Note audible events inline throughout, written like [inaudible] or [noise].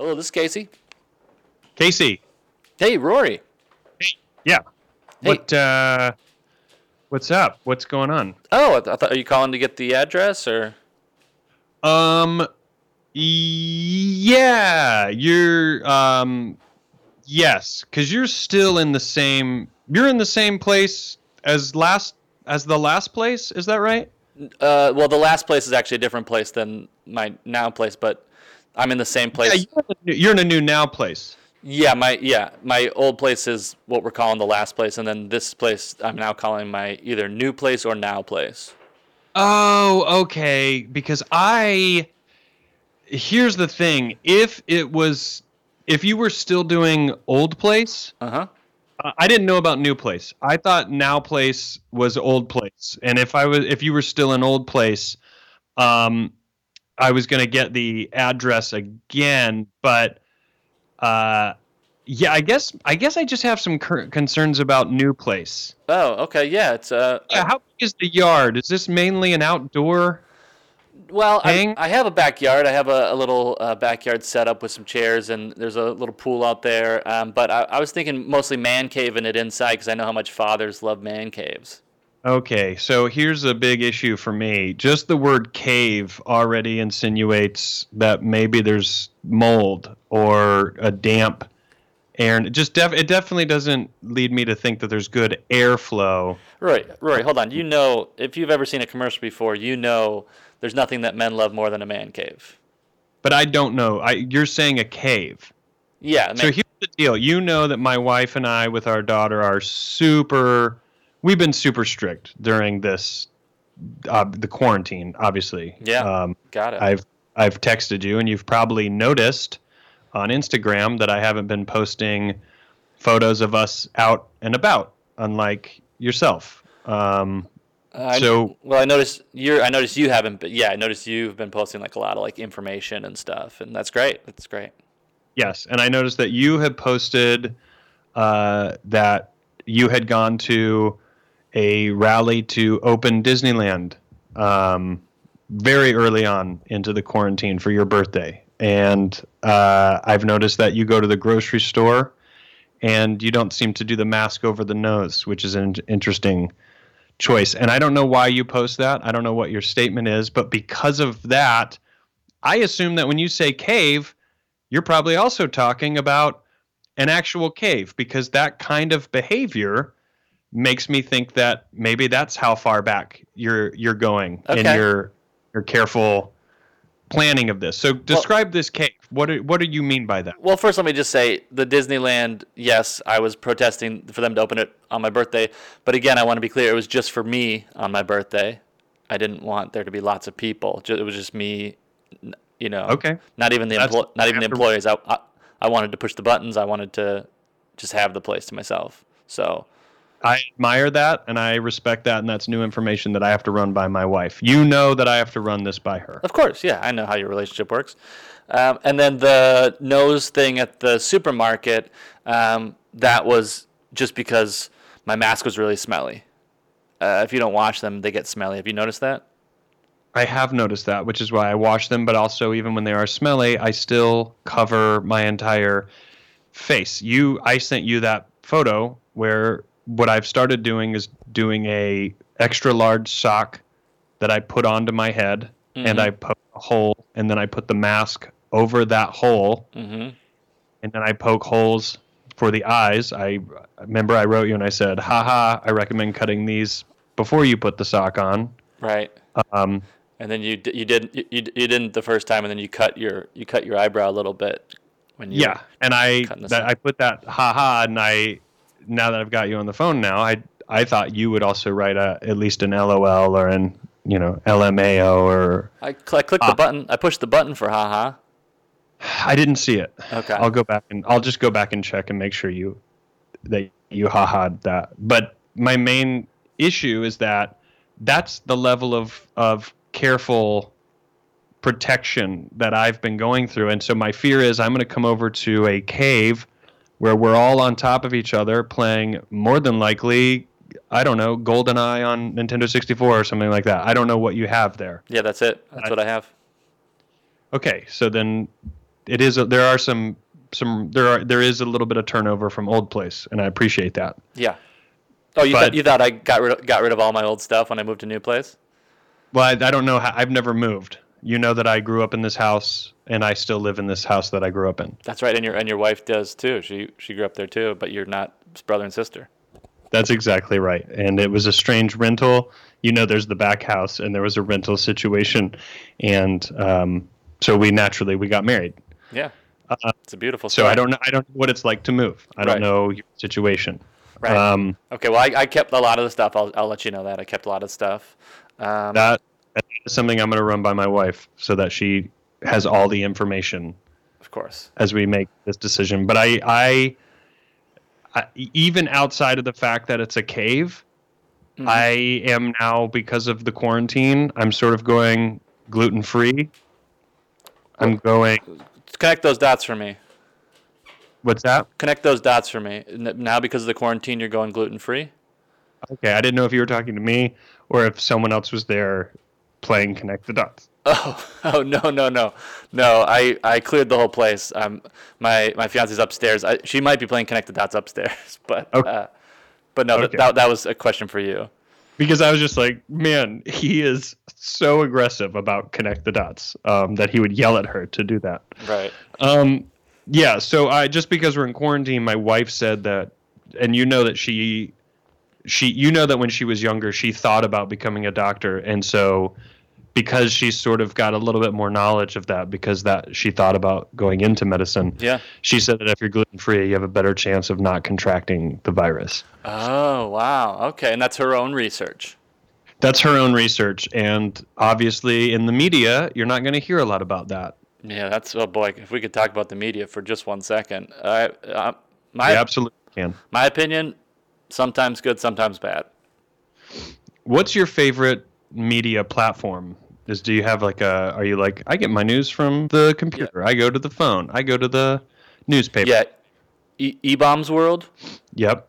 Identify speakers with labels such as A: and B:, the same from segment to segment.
A: Hello, this is Casey.
B: Casey.
A: Hey, Rory. Hey.
B: Yeah.
A: Hey.
B: What uh what's up? What's going on?
A: Oh, I, th- I thought are you calling to get the address or?
B: Um yeah, you're um yes, cuz you're still in the same you're in the same place as last as the last place, is that right?
A: Uh, well, the last place is actually a different place than my now place, but I'm in the same place.
B: Yeah, you're in a new- you're in a new now place.
A: Yeah, my yeah, my old place is what we're calling the last place, and then this place I'm now calling my either new place or now place.
B: Oh, okay. Because I here's the thing: if it was, if you were still doing old place,
A: Uh huh.
B: uh, I didn't know about new place. I thought now place was old place, and if I was, if you were still in old place, um, I was gonna get the address again. But, uh, yeah, I guess I guess I just have some cur- concerns about new place.
A: Oh, okay, yeah. It's uh,
B: Yeah, how big is the yard? Is this mainly an outdoor?
A: well, I, I have a backyard. I have a, a little uh, backyard set up with some chairs, and there's a little pool out there. Um, but I, I was thinking mostly man caving it inside because I know how much fathers love man caves.
B: Okay, so here's a big issue for me. Just the word cave already insinuates that maybe there's mold or a damp air. It just def- it definitely doesn't lead me to think that there's good airflow.
A: Rory, Rory, hold on. You know, if you've ever seen a commercial before, you know there's nothing that men love more than a man cave.
B: But I don't know. I you're saying a cave.
A: Yeah, man,
B: So here's the deal. You know that my wife and I with our daughter are super we've been super strict during this uh, the quarantine, obviously.
A: Yeah.
B: Um,
A: got it.
B: I've I've texted you, and you've probably noticed on Instagram that I haven't been posting photos of us out and about, unlike yourself. Um,
A: I,
B: so-
A: well, I noticed you're. I noticed you haven't. But yeah, I noticed you've been posting like a lot of like information and stuff, and that's great. That's great.
B: yes, and I noticed that you had posted uh, that you had gone to a rally to open Disneyland um, very early on into the quarantine for your birthday, and uh, I've noticed that you go to the grocery store and you don't seem to do the mask over the nose, which is an interesting choice. And I don't know why you post that. I don't know what your statement is, but because of that, I assume that when you say cave, you're probably also talking about an actual cave because that kind of behavior makes me think that maybe that's how far back you're you're going in your your careful planning of this. So describe this cave. What do, what do you mean by that?
A: Well, first, let me just say the Disneyland. Yes, I was protesting for them to open it on my birthday, but again, I want to be clear. It was just for me on my birthday. I didn't want there to be lots of people. It was just me. You know.
B: Okay.
A: Not even the emplo- not even the employees. I, I I wanted to push the buttons. I wanted to just have the place to myself. So
B: I admire that and I respect that, and that's new information that I have to run by my wife. You know that I have to run this by her.
A: Of course, yeah, I know how your relationship works. Um, and then the nose thing at the supermarket, um, that was just because my mask was really smelly. Uh, if you don't wash them, they get smelly. Have you noticed that?
B: I have noticed that, which is why I wash them, but also even when they are smelly, I still cover my entire face. You I sent you that photo where what I've started doing is doing a extra large sock that I put onto my head and
A: Mhm.
B: I poke a hole and then I put the mask over that hole
A: Mm-hmm.
B: and then I poke holes for the eyes. I remember I wrote you and I said, haha, I recommend cutting these before you put the sock on.
A: Right.
B: Um,
A: And then you you did you, you didn't the first time, and then you cut your you cut your eyebrow a little bit when you
B: yeah, and I that. I put that haha, and I now that I've got you on the phone now, I I thought you would also write a at least an LOL or an you know LMAO or
A: I, cl- I clicked
B: Ah.
A: the button. I pushed the button for haha.
B: I didn't see it.
A: Okay.
B: I'll go back and I'll just go back and check and make sure you that you haha'd that. But my main issue is that that's the level of of careful protection that I've been going through. And so my fear is I'm going to come over to a cave where we're all on top of each other playing more than likely I don't know, GoldenEye on Nintendo 64 or something like that. I don't know what you have there.
A: Yeah, that's it. That's
B: I-
A: what I have.
B: Okay, so then it is a, there are some some there are there is a little bit of turnover from old place, and I appreciate that.
A: Yeah. Oh, you
B: But-
A: thought you thought I got rid of, got rid of all my old stuff when I moved to new place?
B: Well, I, I don't know how I've never moved. You know that I grew up in this house, and I still live in this house that I grew up in.
A: That's right, and your and your wife does too. She she grew up there too, but you're not brother and sister.
B: That's exactly right. And it was a strange rental. You know, there's the back house, and there was a rental situation, and um, so we naturally we got married.
A: Yeah. it's a beautiful.
B: Uh, So. I don't know. I don't know what it's like to move. I don't
A: Right.
B: know your situation.
A: Right.
B: Um,
A: Okay. Well, I, I kept a lot of the stuff. I'll I'll let you know that I kept a lot of stuff. Um,
B: that that is something I'm going to run by my wife so that she has all the information
A: of course.
B: as we make this decision. But I, I, I even outside of the fact that it's a cave,
A: Mm-hmm.
B: I am now because of the quarantine. I'm sort of going gluten free. I'm going.
A: Connect those dots for me.
B: What's that?
A: Connect those dots for me. Now, because of the quarantine, you're going gluten free.
B: Okay, I didn't know if you were talking to me or if someone else was there playing connect the dots. [laughs]
A: Oh, oh no, no, no, no! I, I cleared the whole place. Um, my my fiance's upstairs. I, she might be playing Connect the Dots upstairs, [laughs] but
B: Okay.
A: uh, but no, th- that that was a question for you.
B: because I was just like, man, he is so aggressive about connect the dots um, that he would yell at her to do that.
A: Right.
B: Um, yeah. So I just because we're in quarantine, my wife said that, and you know that she, she, you know that when she was younger, she thought about becoming a doctor, and so because she sort of got a little bit more knowledge of that because that she thought about going into medicine
A: Yeah.
B: she said that if you're gluten free you have a better chance of not contracting the virus
A: Oh wow. Okay, and that's her own research.
B: That's her own research, and obviously in the media, you're not going to hear a lot about that.
A: Yeah, that's oh boy. If we could talk about the media for just one second, I, uh, my
B: absolutely can.
A: my opinion, sometimes good, sometimes bad.
B: What's your favorite media platform? Is do you have like a? Are you like I get my news from the computer? I go to the phone. I go to the newspaper.
A: Yeah, eBaum's World.
B: Yep.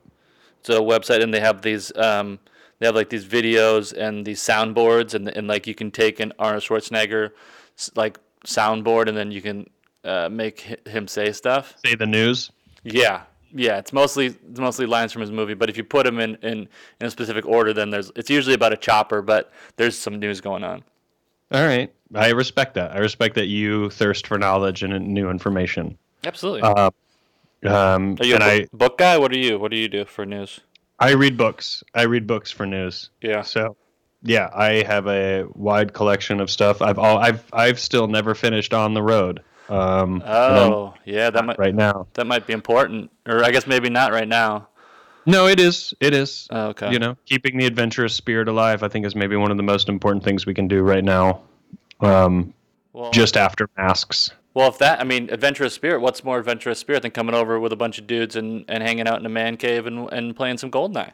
A: It's a website, and they have these. Um, they have like these videos and these soundboards, and and like you can take an Arnold Schwarzenegger, like soundboard, and then you can uh, make him say stuff.
B: Say the news.
A: Yeah, yeah. It's mostly it's mostly lines from his movie, but if you put them in, in in a specific order, then there's it's usually about a chopper, but there's some news going on.
B: All right. I respect that. I respect that you thirst for knowledge and new information.
A: Absolutely.
B: Uh, um,
A: are you
B: and
A: a
B: I
A: book, book guy? What are you? What do you do for news?
B: I read books. I read books for news.
A: Yeah.
B: So, yeah, I have a wide collection of stuff. I've all I've I've still never finished on the road. Um,
A: Oh, yeah. That might
B: right now.
A: that might be important, or I guess maybe not right now.
B: No, it is. It is.
A: Oh, okay.
B: You know, keeping the adventurous spirit alive. I think is maybe one of the most important things we can do right now. Um,
A: Well,
B: just after masks.
A: Well, if that, I mean, adventurous spirit. What's more adventurous spirit than coming over with a bunch of dudes and, and hanging out in a man cave and, and playing some Goldeneye?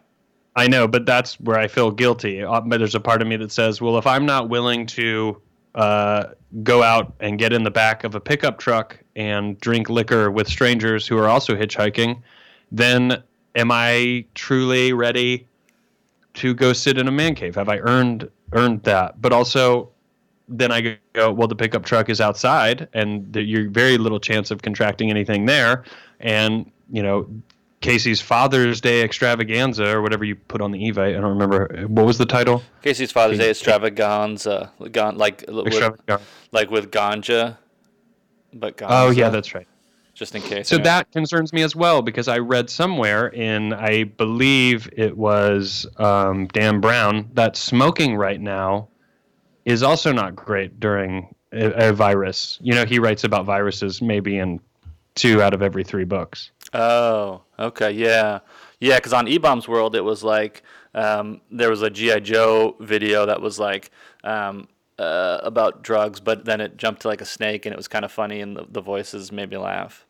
B: I know, but that's where I feel guilty. Uh, But there's a part of me that says, well, if I'm not willing to uh, go out and get in the back of a pickup truck and drink liquor with strangers who are also hitchhiking, then am I truly ready to go sit in a man cave? Have I earned earned that? But also, then I go, well, the pickup truck is outside, and there, you're very little chance of contracting anything there. And you know, Casey's Father's Day extravaganza or whatever you put on the Evite. I don't remember what was the title.
A: Casey's Father's Day extravaganza, gon- like with,
B: Extravaganza.
A: like with ganja, but ganja.
B: Oh yeah, that's right.
A: just in case.
B: So
A: yeah.
B: that concerns me as well because I read somewhere in I believe it was um, Dan Brown that smoking right now is also not great during a, a virus. You know, he writes about viruses maybe in two out of every three books.
A: Oh, okay, yeah, yeah. Because on eBaum's World, it was like um, there was a GI Joe video that was like um, uh, about drugs, but then it jumped to like a snake, and it was kind of funny, and the, the voices made me laugh.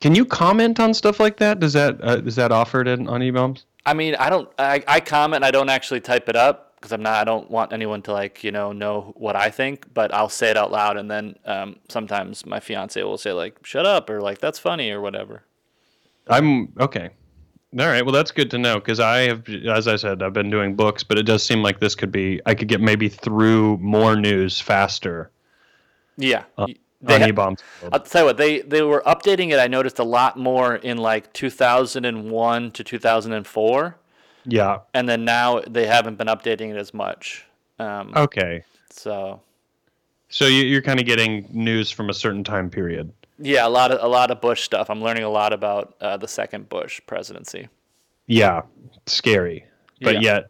B: Can you comment on stuff like that? Does that uh, is that offered in, on eBaum's?
A: I mean, I don't. I, I comment. I don't actually type it up because I'm not. I don't want anyone to like you know know what I think. But I'll say it out loud, and then um, sometimes my fiance will say like "shut up" or like "that's funny" or whatever.
B: I'm okay. All right. Well, that's good to know because I have, as I said, I've been doing books, but it does seem like this could be. I could get maybe through more news faster.
A: Yeah,
B: Uh,
A: They
B: eBaum's.
A: I'll tell you what they they were updating it. I noticed a lot more in like 2001 to 2004,
B: Yeah.
A: and then now they haven't been updating it as much. Um,
B: Okay.
A: So
B: So you, you're kind of getting news from a certain time period.
A: yeah, a lot of a lot of Bush stuff. I'm learning a lot about uh, the second Bush presidency.
B: Yeah, scary. But
A: Yeah.
B: yet,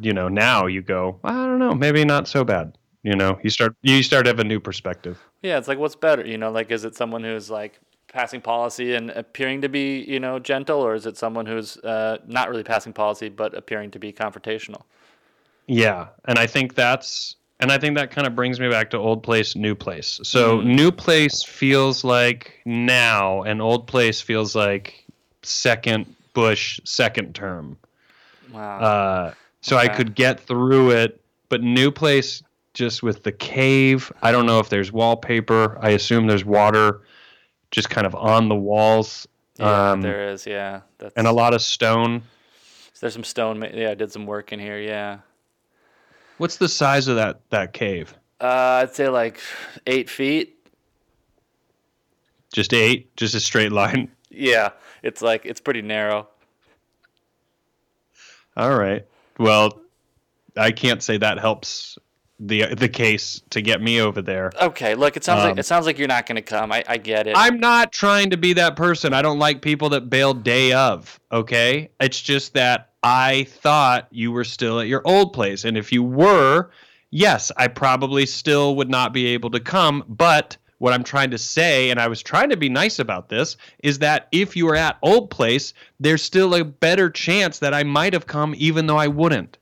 B: you know, now you go, I don't know, maybe not so bad. You know, you start you start to have a new perspective.
A: Yeah, it's like what's better, you know? Like, is it someone who's like passing policy and appearing to be, you know, gentle, or is it someone who's uh, not really passing policy but appearing to be confrontational?
B: Yeah, and I think that's and I think that kind of brings me back to old place, new place. So new place feels like now, and old place feels like second Bush second term.
A: Wow.
B: Uh, so I could get through it, but new place just with the cave. I don't know if there's wallpaper. I assume there's water, just kind of on the walls,
A: yeah,
B: um,
A: there is. Yeah, that's
B: and a lot of stone.
A: There's some stone. Yeah, I did some work in here. Yeah.
B: What's the size of that that cave?
A: Uh, I'd say like eight feet.
B: Just eight, just a straight line. [laughs]
A: Yeah, it's like it's pretty narrow.
B: All right. Well, I can't say that helps the the case to get me over there.
A: Okay, look, it sounds
B: Um,
A: like it sounds like you're not gonna come. I, I get it.
B: I'm not trying to be that person. I don't like people that bail day of, okay? It's just that I thought you were still at your old place. And if you were, yes, I probably still would not be able to come. But what I'm trying to say, and I was trying to be nice about this, is that if you were at old place, there's still a better chance that I might have come even though I wouldn't.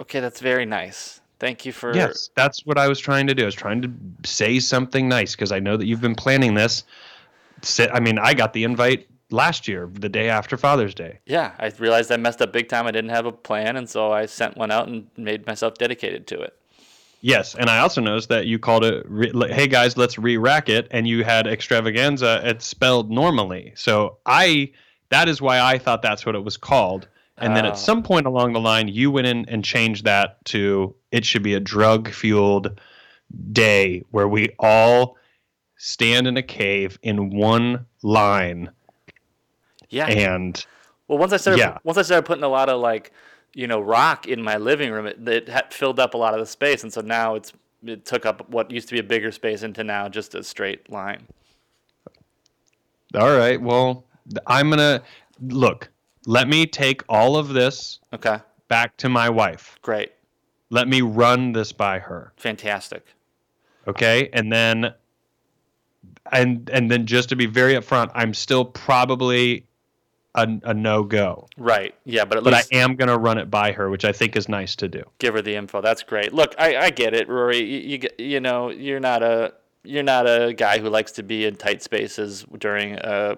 A: okay, that's very nice. Thank you for.
B: Yes, that's what I was trying to do. I was trying to say something nice because I know that you've been planning this. I mean, I got the invite last year, the day after Father's Day.
A: Yeah, I realized I messed up big time. I didn't have a plan, and so I sent one out and made myself dedicated to it.
B: Yes, and I also noticed that you called it, "Hey guys, let's re-rack it," and you had extravaganza. It's spelled normally, so I that is why I thought that's what it was called. And then at ah. some point along the line, you went in and changed that to it should be a drug-fueled day where we all stand in a cave in one line
A: Yeah.
B: and
A: well, once I started,
B: Yeah.
A: once I started putting a lot of like, you know, rock in my living room, it, it had filled up a lot of the space, and so now it's it took up what used to be a bigger space into now just a straight line.
B: all right, well, I'm gonna look. Let me take all of this
A: Okay,
B: back to my wife.
A: great,
B: let me run this by her
A: fantastic.
B: okay and then and and then just to be very upfront i'm still probably a, a no-go
A: Right. Yeah, but at
B: but i am going to run it by her which i think is nice to do
A: give her the info. That's great. Look, I, I get it, Rory. You, you you know you're not a you're not a guy who likes to be in tight spaces during a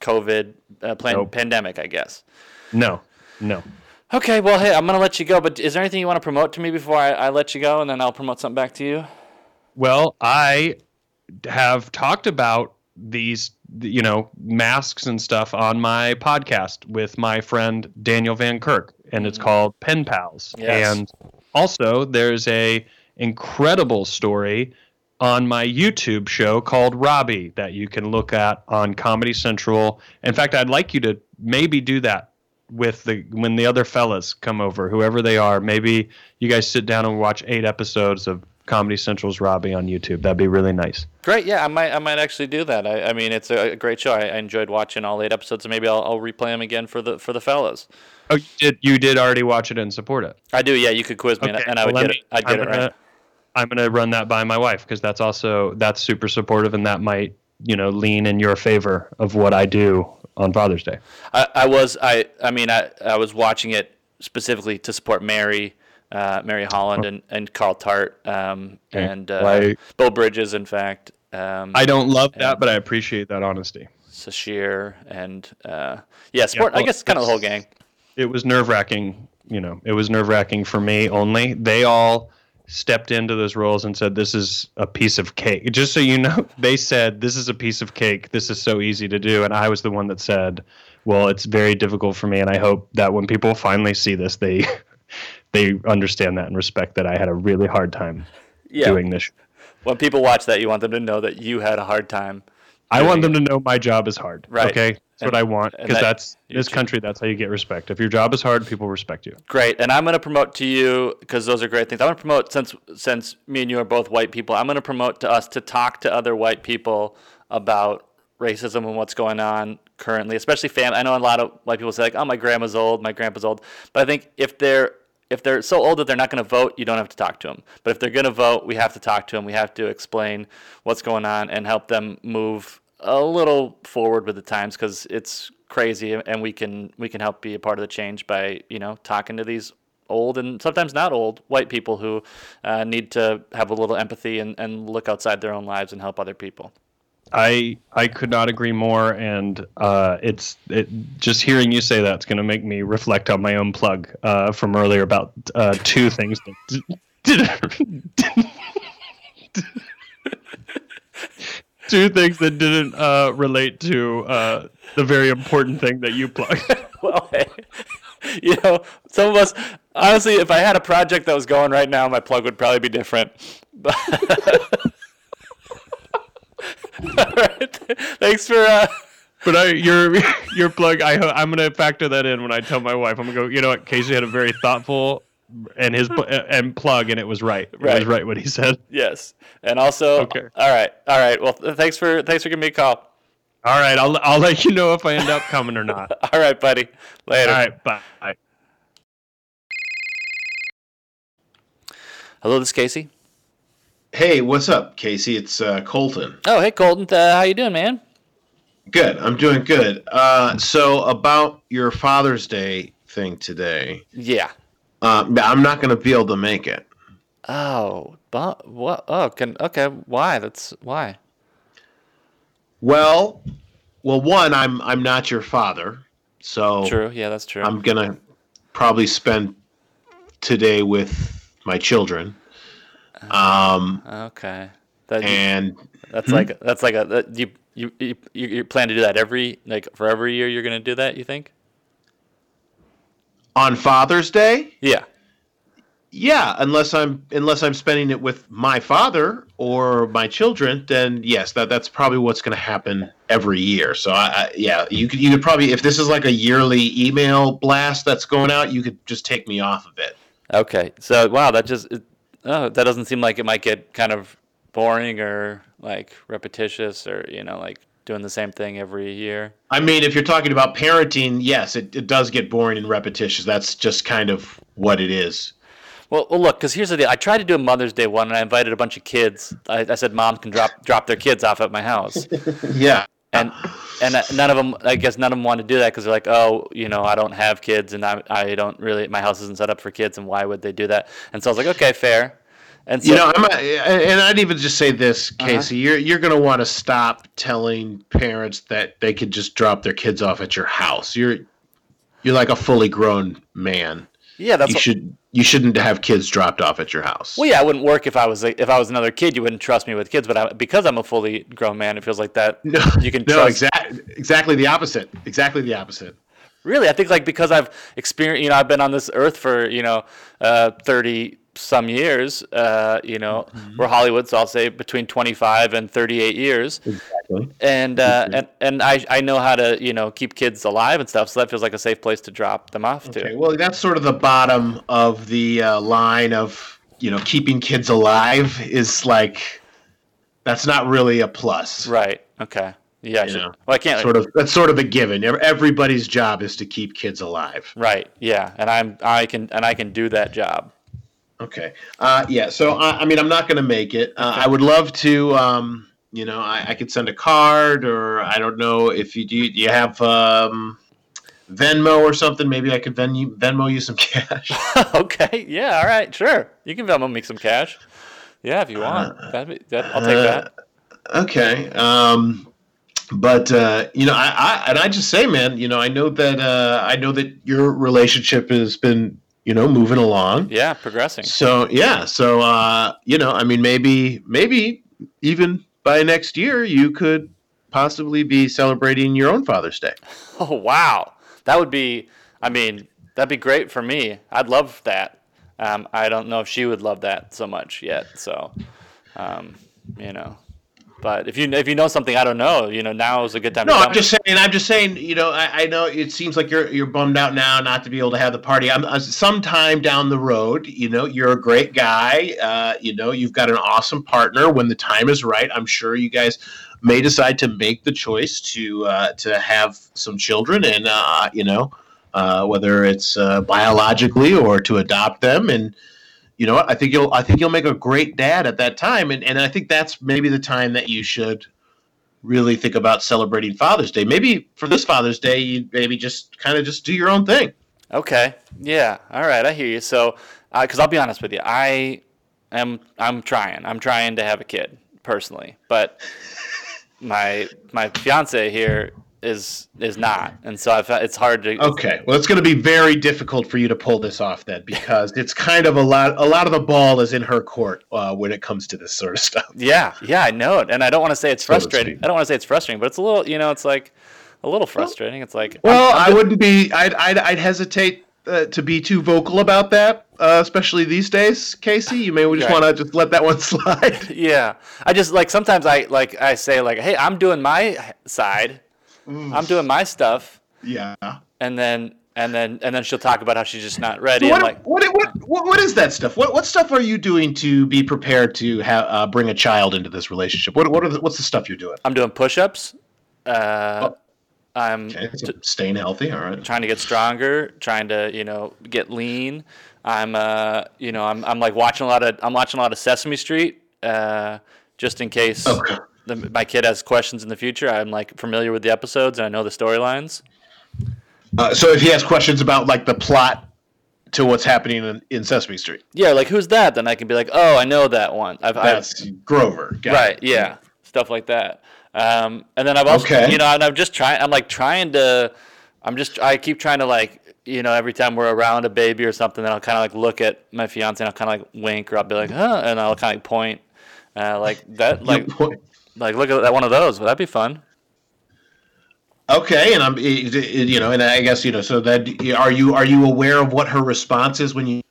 A: COVID uh, plan-
B: Nope.
A: pandemic. I guess.
B: no no
A: Okay. Well, hey, I'm gonna let you go. But is there anything you want to promote to me before I, I let you go, and then I'll promote something back to you?
B: well i have talked about these you know masks and stuff on my podcast with my friend daniel van kirk and it's called pen pals
A: Yes.
B: and also there's a incredible story on my youtube show called robbie that you can look at on comedy central in fact i'd like you to maybe do that with the when the other fellas come over whoever they are maybe you guys sit down and watch eight episodes of comedy central's robbie on youtube that'd be really nice
A: Great. Yeah, I might I might actually do that. I, I mean, it's a, a great show. I, I enjoyed watching all eight episodes, and maybe I'll, I'll replay them again for the for the fellas.
B: oh you did you did already watch it and support it
A: I do. Yeah, you could quiz me, and, and I would
B: let
A: get
B: me-
A: it. I'd
B: I'm
A: get it
B: gonna- I'm gonna run that by my wife because that's also that's super supportive and that might you know lean in your favor of what I do on Father's Day.
A: I, I was I I mean I, I was watching it specifically to support Mary, uh, Mary Holland and, and Carl Tart, um,
B: Okay.
A: and uh,
B: I-
A: Bill Bridges, in fact, um,
B: I don't love that, but I appreciate that honesty.
A: Sashir, and uh, yeah, support. I
B: well,
A: guess kind of the whole gang.
B: It was nerve wracking. You know, it was nerve wracking for me only. They all stepped into those roles and said, "This is a piece of cake." Just so you know, [laughs] they said, "This is a piece of cake. This is so easy to do," and I was the one that said, "Well, it's very difficult for me." And I hope that when people finally see this, they [laughs] they understand that and respect that I had a really hard time
A: Yeah,
B: doing this.
A: when people watch that, you want them to know that you had a hard time.
B: I want them to know my job is hard.
A: Right.
B: Okay, that's
A: And-
B: what I want because
A: that-
B: that's this country. That's how you get respect. If your job is hard, people respect you.
A: Great, and I'm going to promote to you because those are great things. I'm going to promote since since me and you are both white people. I'm going to promote to us to talk to other white people about racism and what's going on currently, especially family. I know a lot of white people say like, "Oh, my grandma's old, my grandpa's old," but I think if they're if they're so old that they're not going to vote, you don't have to talk to them. But if they're going to vote, we have to talk to them. We have to explain what's going on and help them move a little forward with the times because it's crazy, and we can we can help be a part of the change by you know talking to these old and sometimes not old white people who uh, need to have a little empathy and, and look outside their own lives and help other people.
B: I I could not agree more, and uh, it's it just hearing you say that's going to make me reflect on my own plug uh, from earlier about uh, two things that two things that didn't uh, relate to uh, the very important thing that you plug. [laughs]
A: well, hey, you know, some of us, honestly, if I had a project that was going right now, my plug would probably be different. [laughs] But right. [laughs] Thanks for. Uh,
B: But I, your your plug, I I'm gonna factor that in when I tell my wife. I'm gonna go. You know what? Casey had a very thoughtful and his and plug, and it was right. It was
A: Right.
B: right what he said.
A: yes, and also.
B: Okay.
A: All right. All right. Well, thanks for thanks for giving me a call.
B: All right, I'll I'll let you know if I end up coming or not. [laughs]
A: All right, buddy. Later.
B: All right, bye.
A: Hello, this is Casey.
C: Hey, what's up, Casey? It's uh, Colton.
A: Oh, hey, Colton. Uh, how you doing, man?
C: Good. I'm doing good. Uh, so about your Father's Day thing today,
A: Yeah.
C: uh, I'm not going to be able to make it.
A: Oh, but what? Oh, can okay. Why? That's why.
C: Well, well, one, I'm I'm not your father, so
A: True. Yeah, that's true.
C: I'm gonna probably spend today with my children. Um,
A: okay. That,
C: and
A: that's like that's like a that you, you you you plan to do that every like for every year you're gonna do that. You think?
C: on Father's Day,
A: Yeah.
C: Yeah, unless I'm unless I'm spending it with my father or my children, then yes, that that's probably what's going to happen every year. So I, I yeah, you could you could probably if this is like a yearly email blast that's going out, you could just take me off of it.
A: Okay. So wow, that just oh, that doesn't seem like it might get kind of boring or like repetitious or you know like doing the same thing every year.
C: I mean, if you're talking about parenting, yes, it, it does get boring and repetitious. That's just kind of what it is.
A: Well, well look, because here's the deal. I tried to do a Mother's Day one, and I invited a bunch of kids. I, I said moms can drop drop their kids off at my house, [laughs]
C: Yeah.
A: And and none of them. I guess none of them want to do that because they're like, oh, you know, I don't have kids, and I I don't really. My house isn't set up for kids, and why would they do that? And so I was like, okay, fair. And so
C: You know, I'm a, and I'd even just say this, uh-huh. Casey. You're you're going to want to stop telling parents that they could just drop their kids off at your house. You're you're like a fully grown man.
A: yeah, that's
C: you
A: what,
C: should you shouldn't have kids dropped off at your house.
A: well, yeah, it wouldn't work if I was like, if I was another kid. You wouldn't trust me with kids, but I, because I'm a fully grown man, it feels like that.
C: no,
A: you can
C: no,
A: trust.
C: exactly exactly the opposite. Exactly the opposite.
A: Really, I think like because I've experienced, you know, I've been on this earth for you know, uh, thirty some years. Uh, you know, we're Hollywood, so I'll say between twenty five and thirty eight years,
C: Exactly.
A: and uh, and and I I know how to you know keep kids alive and stuff, so that feels like a safe place to drop them off to.
C: Well, that's sort of the bottom of the uh, line of you know keeping kids alive is like that's not really a plus.
A: Right. Okay. Yeah. I should, well, I can't.
C: Sort of that's sort of a given. Everybody's job is to keep kids alive.
A: Right. Yeah. And I'm I can and I can do that job.
C: Okay. Uh, yeah. So I, I mean, I'm not going to make it. Uh, I would love to. Um, you know, I, I could send a card, or I don't know if you do. You have um, Venmo or something. Maybe I could Venmo Venmo you some [laughs] cash. [laughs]
A: okay. Yeah. All right. Sure. You can Venmo me some cash. Yeah, if you want. That'd be, that, I'll take that.
C: Okay. Um, but uh, you know, I, I and I just say, man, you know, I know that uh, I know that your relationship has been, you know, moving along.
A: Yeah, progressing.
C: So yeah, so uh, you know, I mean, maybe maybe even by next year you could possibly be celebrating your own Father's Day. [laughs]
A: Oh wow, that would be. I mean, that'd be great for me. I'd love that. Um, I don't know if she would love that so much yet. So, Um, you know, but if you if you know something I don't know, you know, now is a good time.
C: No, I'm just saying. I'm just saying. You know, I, I know it seems like you're you're bummed out now not to be able to have the party. I'm uh, sometime down the road. You know, you're a great guy. Uh, you know, you've got an awesome partner. When the time is right, I'm sure you guys may decide to make the choice to uh, to have some children, and uh, you know, uh, whether it's uh, biologically or to adopt them, and you know what? I think you'll I think you'll make a great dad at that time, and and I think that's maybe the time that you should really think about celebrating Father's Day. Maybe for this Father's Day, you maybe just kind of just do your own thing.
A: Okay. Yeah. All right. I hear you. So, uh, because I'll be honest with you, I am I'm trying. I'm trying to have a kid personally, but [laughs] my my fiance here is is not, and so I've it's hard to.
C: Okay, well, it's going to be very difficult for you to pull this off then, because it's kind of a lot. A lot of the ball is in her court uh, when it comes to this sort of stuff.
A: Yeah. Yeah. I know it, and I don't want to say it's frustrating.
C: speak.
A: I don't want to say it's frustrating, but it's a little. You know, it's like a little frustrating. It's like
C: Well,
A: I'm- I'm
C: I wouldn't be. I'd. I'd, I'd hesitate uh, to be too vocal about that, uh, especially these days, Casey. You may just
A: Right.
C: want to just let that one [laughs] slide. [laughs]
A: Yeah, I just like sometimes I like I say like, hey, I'm doing my side, I'm doing my stuff,
C: yeah.
A: and then and then and then she'll talk about how she's just not ready.
C: What,
A: like,
C: what, what, what, what is that stuff? What, what stuff are you doing to be prepared to have uh, bring a child into this relationship? What, what are the, what's the stuff you're doing?
A: I'm doing push-ups. Uh,
C: Oh.
A: I'm
C: Okay, so staying healthy. All right.
A: trying to get stronger, trying to you know get lean. I'm uh you know I'm I'm like watching a lot of I'm watching a lot of Sesame Street, uh, just in case
C: Okay.
A: The, my kid has questions in the future. I'm like familiar with the episodes and I know the storylines.
C: Uh, so if he has questions about like the plot to what's happening in, in Sesame Street,
A: Yeah, like who's that? Then I can be like, oh, I know that one. I've, I've
C: that's Grover. Got
A: right,
C: it.
A: yeah, stuff like that. Um, and then I've also,
C: Okay.
A: you know, and I'm just trying. I'm like trying to. I'm just. I keep trying to like, you know, every time we're around a baby or something, then I'll kind of like look at my fiance and I'll kind of like wink or I'll be like, huh, and I'll kind of point, uh, like that, like, like look at that one of those. Would that be fun?
C: Okay, and I'm, eh, it- it- eh, you know, and I guess you know. So that are you are you aware of what her response is when you,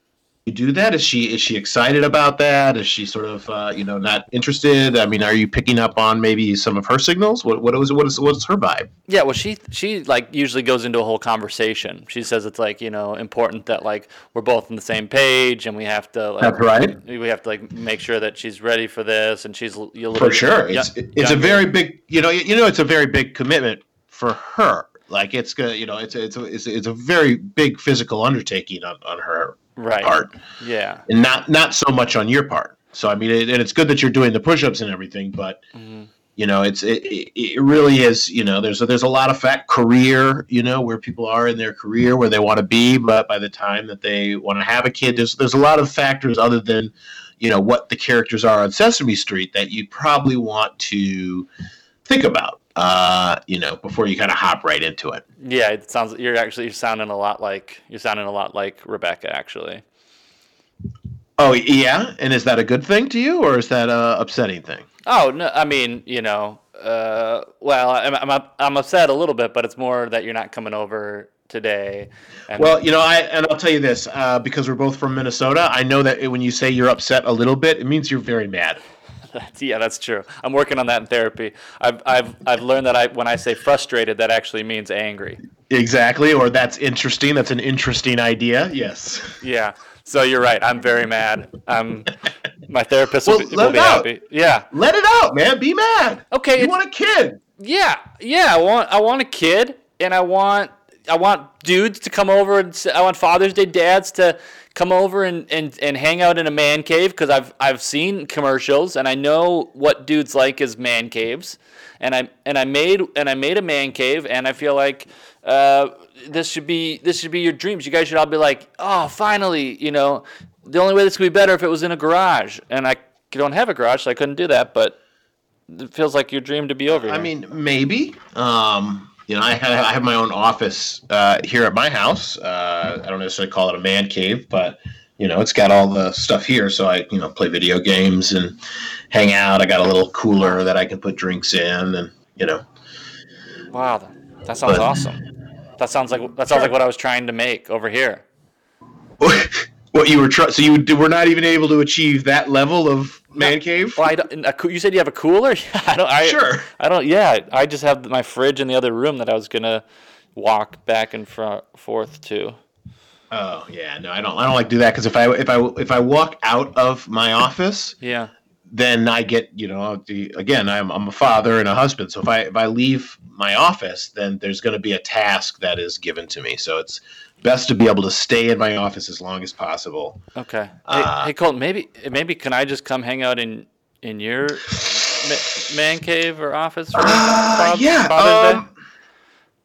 C: you do that? Is she is she excited about that? Is she sort of uh, you know not interested? I mean, are you picking up on maybe some of her signals? What what is what is what's her vibe?
A: Yeah, well, she she like usually goes into a whole conversation. She says it's like you know important that like we're both on the same page and we have to like
C: That's right.
A: we have to like make sure that she's ready for this and she's little
C: For sure,
A: yo-
C: it's it's a very big you know you know it's a very big commitment for her. Like it's gonna you know it's it's a, it's a, it's a very big physical undertaking on, on her
A: right
C: part.
A: yeah
C: and not not so much on your part. So I mean, it, and it's good that you're doing the push-ups and everything, but
A: Mhm.
C: you know, it's it, it, it really is. You know, there's a, there's a lot of fact career. You know, where people are in their career, where they want to be, but by the time that they want to have a kid, there's there's a lot of factors other than you know what the characters are on Sesame Street that you probably want to think about. Uh, you know, before you kind of hop right into it.
A: yeah it sounds you're actually you're sounding a lot like you're sounding a lot like Rebecca actually
C: Oh yeah, and is that a good thing to you, or is that a upsetting thing?
A: oh no I mean you know uh, well I'm, I'm I'm upset a little bit but it's more that you're not coming over today and
C: Well, you know, I and I'll tell you this uh, because we're both from Minnesota. I know that when you say you're upset a little bit, it means you're very mad. [laughs]
A: Yeah, that's true. I'm working on that in therapy. I've, I've, I've learned that I, when I say frustrated, that actually means angry.
C: Exactly, or that's interesting. That's an interesting idea. Yes.
A: Yeah. So you're right. I'm very mad. Um, my therapist
C: Well,
A: will be, will be happy. Yeah.
C: Let it out, man. Be mad.
A: Okay,
C: You want a kid?
A: Yeah. Yeah. I want, I want a kid, and I want, I want dudes to come over, and I want Father's Day dads to come over and, and, and hang out in a man cave because I've, I've seen commercials and I know what dudes like is man caves. and I and I made and I made a man cave, and I feel like uh, this should be this should be your dreams. You guys should all be like, oh, finally, you know, the only way this could be better if it was in a garage, and I don't have a garage, so I couldn't do that, but. It feels like your dream to be over here.
C: I mean, maybe. Um, you know, I have, I have my own office uh, here at my house. Uh, I don't necessarily call it a man cave, but you know, it's got all the stuff here. So I, you know, play video games and hang out. I got a little cooler that I can put drinks in, and you know,
A: wow, that, sounds
C: But-
A: awesome. That sounds like that sounds like what I was trying to make over here. [laughs]
C: what you were trying. So you were not even able to achieve that level of man cave.
A: Well, I don't, a you said you have a cooler. [laughs] I don't. I,
C: Sure.
A: I don't. Yeah, I just have my fridge in the other room that I was gonna walk back and forth to.
C: Oh yeah, no, I don't. I don't like to do that because if I if I if I walk out of my office,
A: Yeah.
C: then I get you know the, again I'm I'm a father and a husband. So if I if I leave my office, then there's going to be a task that is given to me. So it's best to be able to stay in my office as long as possible.
A: Okay. Hey,
C: Uh,
A: hey Colton, maybe maybe can I just come hang out in in your man cave or office? For
C: Uh, yeah. Um,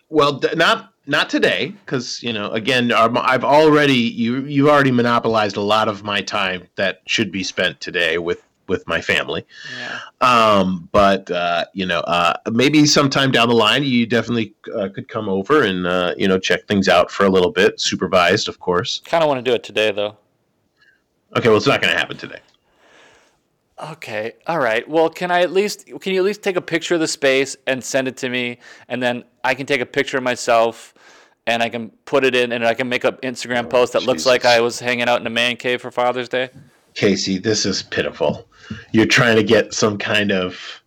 C: well, d- not not today, because you know, again, I've already you you've already monopolized a lot of my time that should be spent today with with my family.
A: Yeah.
C: Um, but uh, you know, uh, maybe sometime down the line, you definitely uh, could come over and uh, you know check things out for a little bit, supervised, of course.
A: Kind of want to do it today though.
C: Okay, well, it's not going to happen today.
A: Okay. All right. Well, can I at least can you at least take a picture of the space and send it to me, and then I can take a picture of myself, and I can put it in, and I can make an Instagram post that looks like I was hanging out in a man cave for Father's Day.
C: Casey, this is pitiful. You're trying to get some kind of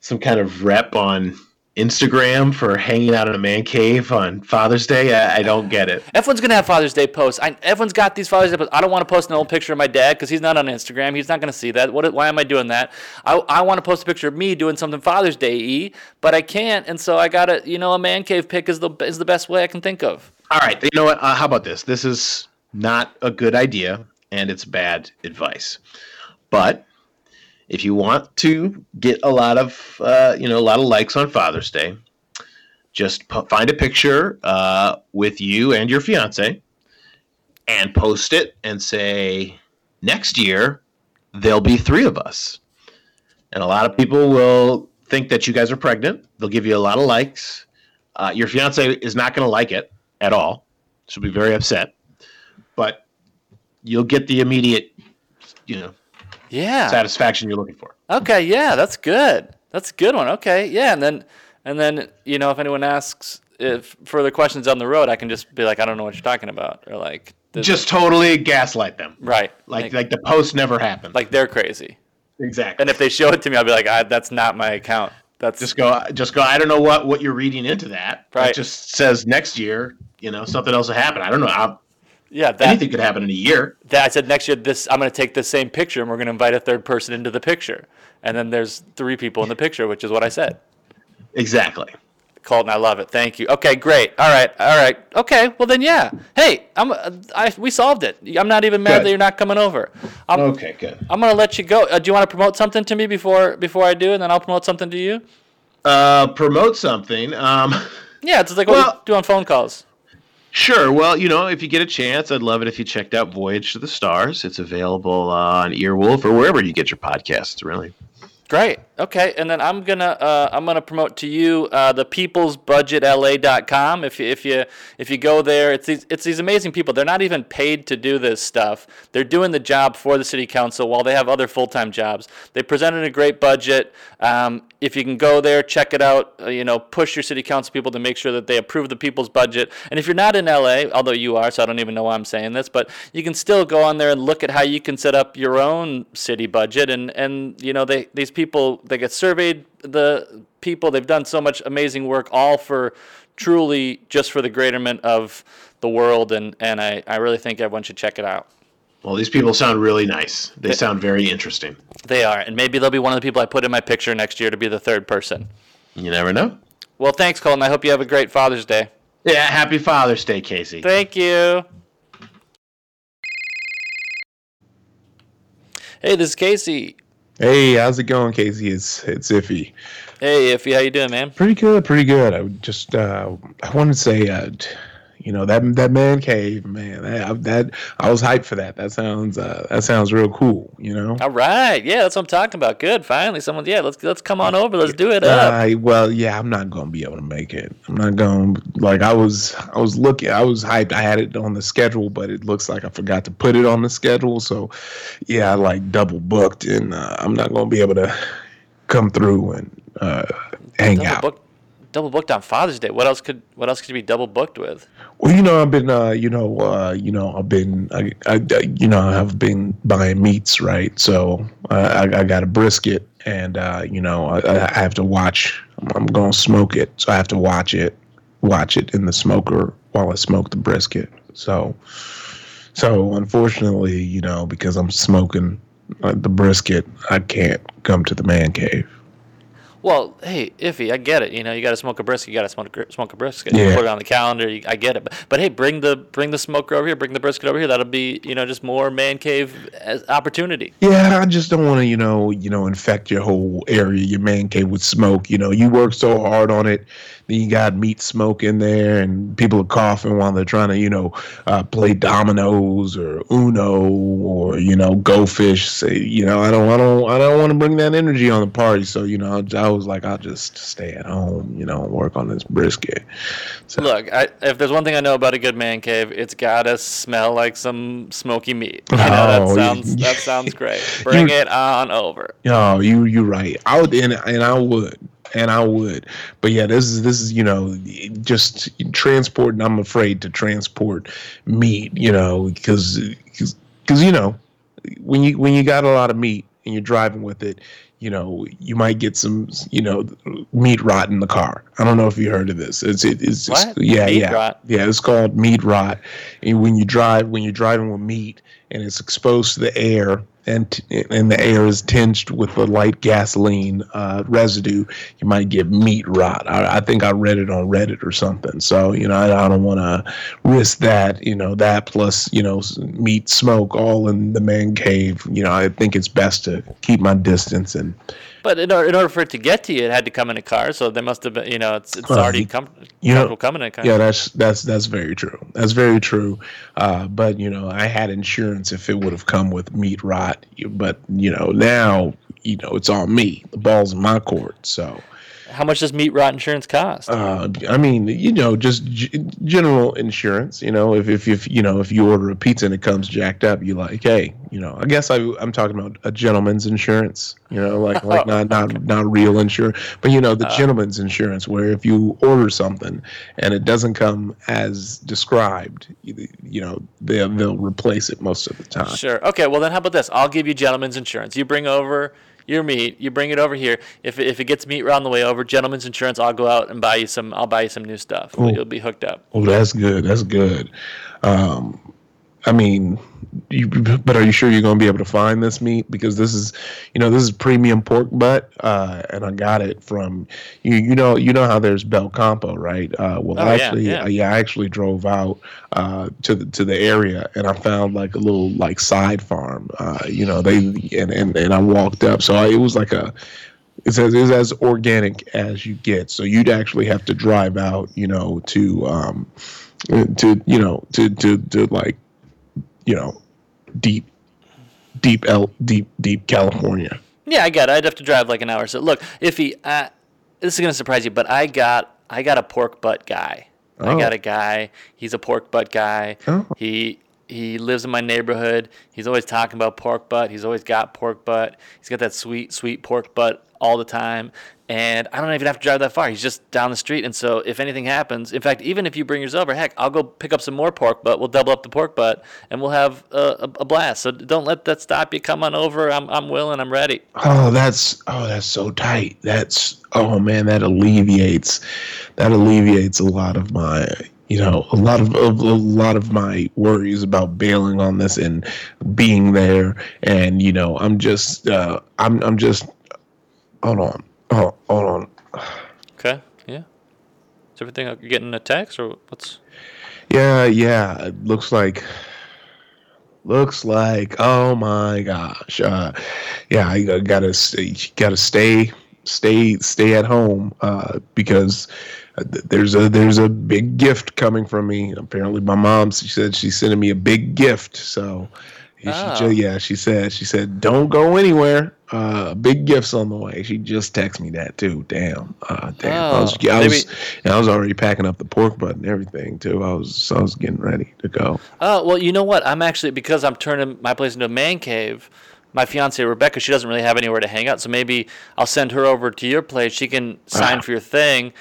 C: some kind of rep on Instagram for hanging out in a man cave on Father's Day. I, I don't get it.
A: Everyone's gonna have Father's Day posts. I, everyone's got these Father's Day posts. I don't want to post an old picture of my dad because he's not on Instagram. He's not gonna see that. What? Why am I doing that? I, I want to post a picture of me doing something Father's Day e, but I can't, and so I gotta. You know, a man cave pic is the is the best way I can think of.
C: All right, you know what? Uh, how about this? This is not a good idea, and it's bad advice. But if you want to get a lot of uh, you know a lot of likes on Father's Day, just p- find a picture uh, with you and your fiance, and post it and say next year there'll be three of us, and a lot of people will think that you guys are pregnant. They'll give you a lot of likes. Uh, your fiance is not going to like it at all. She'll be very upset, but you'll get the immediate, you know,
A: Yeah.
C: satisfaction you're looking for.
A: Okay, yeah, that's good. That's a good one. Okay, yeah, and then and then you know if anyone asks if further questions down the road, I can just be like, I don't know what you're talking about, or like,
C: Just totally gaslight them,
A: right,
C: like
A: like,
C: like the post never happened.
A: like they're crazy.
C: exactly.
A: And if they show it to me, I'll be like, I, that's not my account. That's
C: just go, just go. I don't know what what you're reading into that.
A: Right.
C: It just says next year, you know, something else will happen. I don't know. i
A: yeah. That,
C: anything could happen in a year.
A: that I said next year. This I'm going to take the same picture, and we're going to invite a third person into the picture, and then there's three people in the picture, which is what I said.
C: Exactly.
A: Colton, I love it. Thank you. Okay, great. All right, all right. Okay, well then, yeah. Hey, I'm. I we solved it. I'm not even mad
C: Good.
A: that you're not coming over. I'm,
C: Okay. Good.
A: I'm gonna let you go. Uh, do you want to promote something to me before before I do, and then I'll promote something to you?
C: Uh, promote something. Um.
A: Yeah, it's like what
C: Well-
A: we do on phone calls.
C: Sure. Well, you know, if you get a chance, I'd love it if you checked out Voyage to the Stars. It's available on Earwolf or wherever you get your podcasts. Really.
A: Great. Okay, and then I'm gonna uh, I'm gonna promote to you uh, the peoplesbudgetla.com. If you, if you if you go there, it's these it's these amazing people. They're not even paid to do this stuff. They're doing the job for the city council while they have other full time jobs. They presented a great budget. Um, if you can go there, check it out. Uh, you know, push your city council people to make sure that they approve the people's budget. And if you're not in LA, although you are, so I don't even know why I'm saying this, but you can still go on there and look at how you can set up your own city budget. And and you know, they these people they get surveyed. The people they've done so much amazing work, all for truly just for the greaterment of the world. And and I I really think everyone should check it out.
C: Well, these people sound really nice. They sound very interesting.
A: They are, and maybe they'll be one of the people I put in my picture next year to be the third person.
C: You never know.
A: Well, thanks, Colton. I hope you have a great Father's Day.
C: Yeah. Happy Father's Day, Casey.
A: Thank you. Hey, this is Casey.
D: Hey, how's it going, Casey? It's it's iffy.
A: Hey, Iffy, how you doing, man?
D: Pretty good, pretty good. I would just uh, I wanted to say, uh, you know that that man cave, man. That, that I was hyped for that. That sounds uh, that sounds real cool. You know.
A: All right, yeah, that's what I'm talking about. Good, finally, someone. Yeah, let's let's come on over. Let's do it up.
D: Uh, well, yeah, I'm not gonna be able to make it. I'm not going. to Like I was, I was looking. I was hyped. I had it on the schedule, but it looks like I forgot to put it on the schedule. So, yeah, I like double booked, and uh, I'm not gonna be able to come through and uh, hang
A: Double
D: out.
A: book, double booked on Father's Day. What else could what else could you be double booked with?
D: Well, you know, I've been, uh, you know, uh, you know, I've been, I, I, you know, I've been buying meats, right? So I, I, got a brisket, and uh, you know, I, I have to watch. I'm, I'm gonna smoke it, so I have to watch it, watch it in the smoker while I smoke the brisket. So, so unfortunately, you know, because I'm smoking uh, the brisket, I can't come to the man cave.
A: Well, hey, iffy, I get it. You know, you got to smoke a brisket. You got to smoke a, gr- smoke a brisket. You
D: Yeah.
A: put it on the calendar. You, I get it. But, but hey, bring the bring the smoker over here. Bring the brisket over here. That'll be you know just more man cave as opportunity.
D: Yeah, I just don't want to, you know, you know, infect your whole area, your man cave with smoke. You know, you work so hard on it, then you got meat smoke in there, and people are coughing while they're trying to, you know, uh, play dominoes or Uno or you know, go fish. Say, you know, I don't, I don't, I don't want to bring that energy on the party. So you know, I was like, I'll just stay at home, you know, and work on this brisket. So,
A: Look, I, if there's one thing I know about a good man cave, it's gotta smell like some smoky meat. You know, that
D: Oh,
A: sounds
D: you-
A: that sounds great. [laughs] Bring it on over.
D: Oh, you you're right. I would and, and I would and I would. But yeah, this is this is you know just transport. And I'm afraid to transport meat. You know because because you know when you when you got a lot of meat and you're driving with it. You know, you might get some, you know, meat rot in the car. I don't know if you heard of this. It's it, it's yeah
A: Meat
D: yeah
A: rot?
D: yeah. It's called meat rot. And when you drive when you're driving with meat and it's exposed to the air and t- and the air is tinged with a light gasoline uh, residue, you might get meat rot. I, I think I read it on Reddit or something. So you know, I, I don't want to risk that. You know, that plus you know meat smoke all in the man cave. You know, I think it's best to keep my distance and
A: But in order, in order for it to get to you, it had to come in a car. So they must have been, you know, it's it's
D: Well,
A: already com-
D: you know-
A: coming in a car.
D: Yeah, that's that's that's very true. That's very true. Uh, but you know, I had insurance if it would have come with meat rot. But you know, now you know it's on me. The ball's in my court. So
A: How much does meat rot insurance cost?
D: uh, I mean, you know, just g- general insurance. You know, if, if if you know if you order a pizza and it comes jacked up, you like, hey, you know, I guess I, I'm talking about a gentleman's insurance. You know, like [laughs] like not not not real insurance, but you know, the gentleman's insurance, where if you order something and it doesn't come as described, you, you know, they'll they'll replace it most of the time.
A: Sure. Okay. Well, then how about this? I'll give you gentleman's insurance. You bring over your meat. You bring it over here. If if it gets meat rot on the way over, gentleman's insurance. I'll go out and buy you some. I'll buy you some new stuff. You'll be hooked up.
D: Oh, that's good. That's good. Um, I mean, you, but are you sure you're going to be able to find this meat? Because this is, you know, this is premium pork butt, uh, and I got it from you. You know, you know how there's Belcampo, right? Uh, well,
A: Oh,
D: actually,
A: yeah.
D: uh, yeah, I actually drove out uh, to the to the area, and I found like a little like side farm. Uh, you know, they and and, and I walked up, so I, it was like a it's as, it's as organic as you get. So you'd actually have to drive out, you know, to um, to you know to to to like you know deep deep El deep deep California.
A: Yeah, I got it. I'd have to drive like an hour. So look, if he, uh, this is gonna surprise you, but I got I got a pork butt guy. I
D: Oh.
A: got a guy. He's a pork butt guy.
D: Oh.
A: He he lives in my neighborhood. He's always talking about pork butt. He's always got pork butt. He's got that sweet sweet pork butt all the time. And I don't even have to drive that far. He's just down the street. And so if anything happens, in fact, even if you bring yours over, heck, I'll go pick up some more pork butt. We'll double up the pork butt, and we'll have a, a, a blast. So don't let that stop you. Come on over. I'm I'm willing. I'm ready.
D: Oh, that's oh, that's so tight. That's oh man, that alleviates that alleviates a lot of my you know a lot of, of a lot of my worries about bailing on this and being there and you know I'm just uh I'm I'm just hold on oh hold on
A: Okay. Yeah. Is everything getting a text or what's?
D: yeah yeah it looks like looks like oh my gosh uh yeah i gotta- gotta stay stay stay stay at home uh because uh, there's a there's a big gift coming from me apparently my mom she said she's sending me a big gift so
A: Oh.
D: ju- yeah she said she said don't go anywhere uh big gifts on the way she just texted me that too damn uh damn I was,
A: Oh,
D: I was I was already packing up the pork butt and everything too I was I was getting ready to go
A: Oh well, you know what? I'm actually because I'm turning my place into a man cave. my fiance Rebecca, she doesn't really have anywhere to hang out, so maybe I'll send her over to your place. She can sign
D: Ah.
A: for your thing,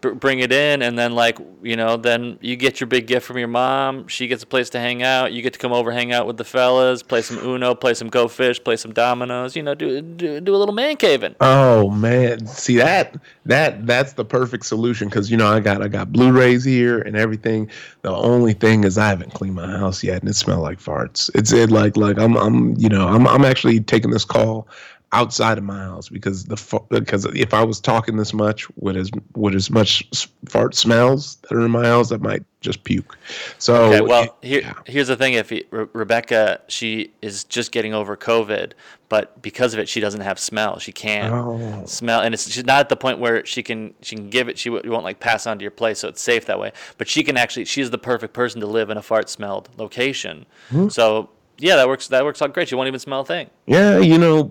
A: br- bring it in, and then like you know, then you get your big gift from your mom. She gets a place to hang out. You get to come over, hang out with the fellas, play some Uno, play some Go Fish, play some dominoes. You know, do do, do a little man caving.
D: Oh man, see that that that's the perfect solution because you know I got I got Blu-rays here and everything. The only thing is I haven't cleaned my house yet, and it smells like farts. It's it like like I'm I'm you know I'm I'm actually taking this call outside of my house because the because if I was talking this much with as with as much fart smells that are in my house, I might just puke. So
A: Okay, well, here,
D: yeah.
A: here's the thing: if he, Re- Rebecca, she is just getting over COVID, but because of it, she doesn't have smell. She can't
D: Oh.
A: smell, and it's she's not at the point where she can she can give it. She w- won't like pass on to your place, so it's safe that way. But she can actually, she's the perfect person to live in a fart smelled location.
D: Hmm.
A: So yeah, that works. That works out great. You won't even smell a thing.
D: Yeah, you know,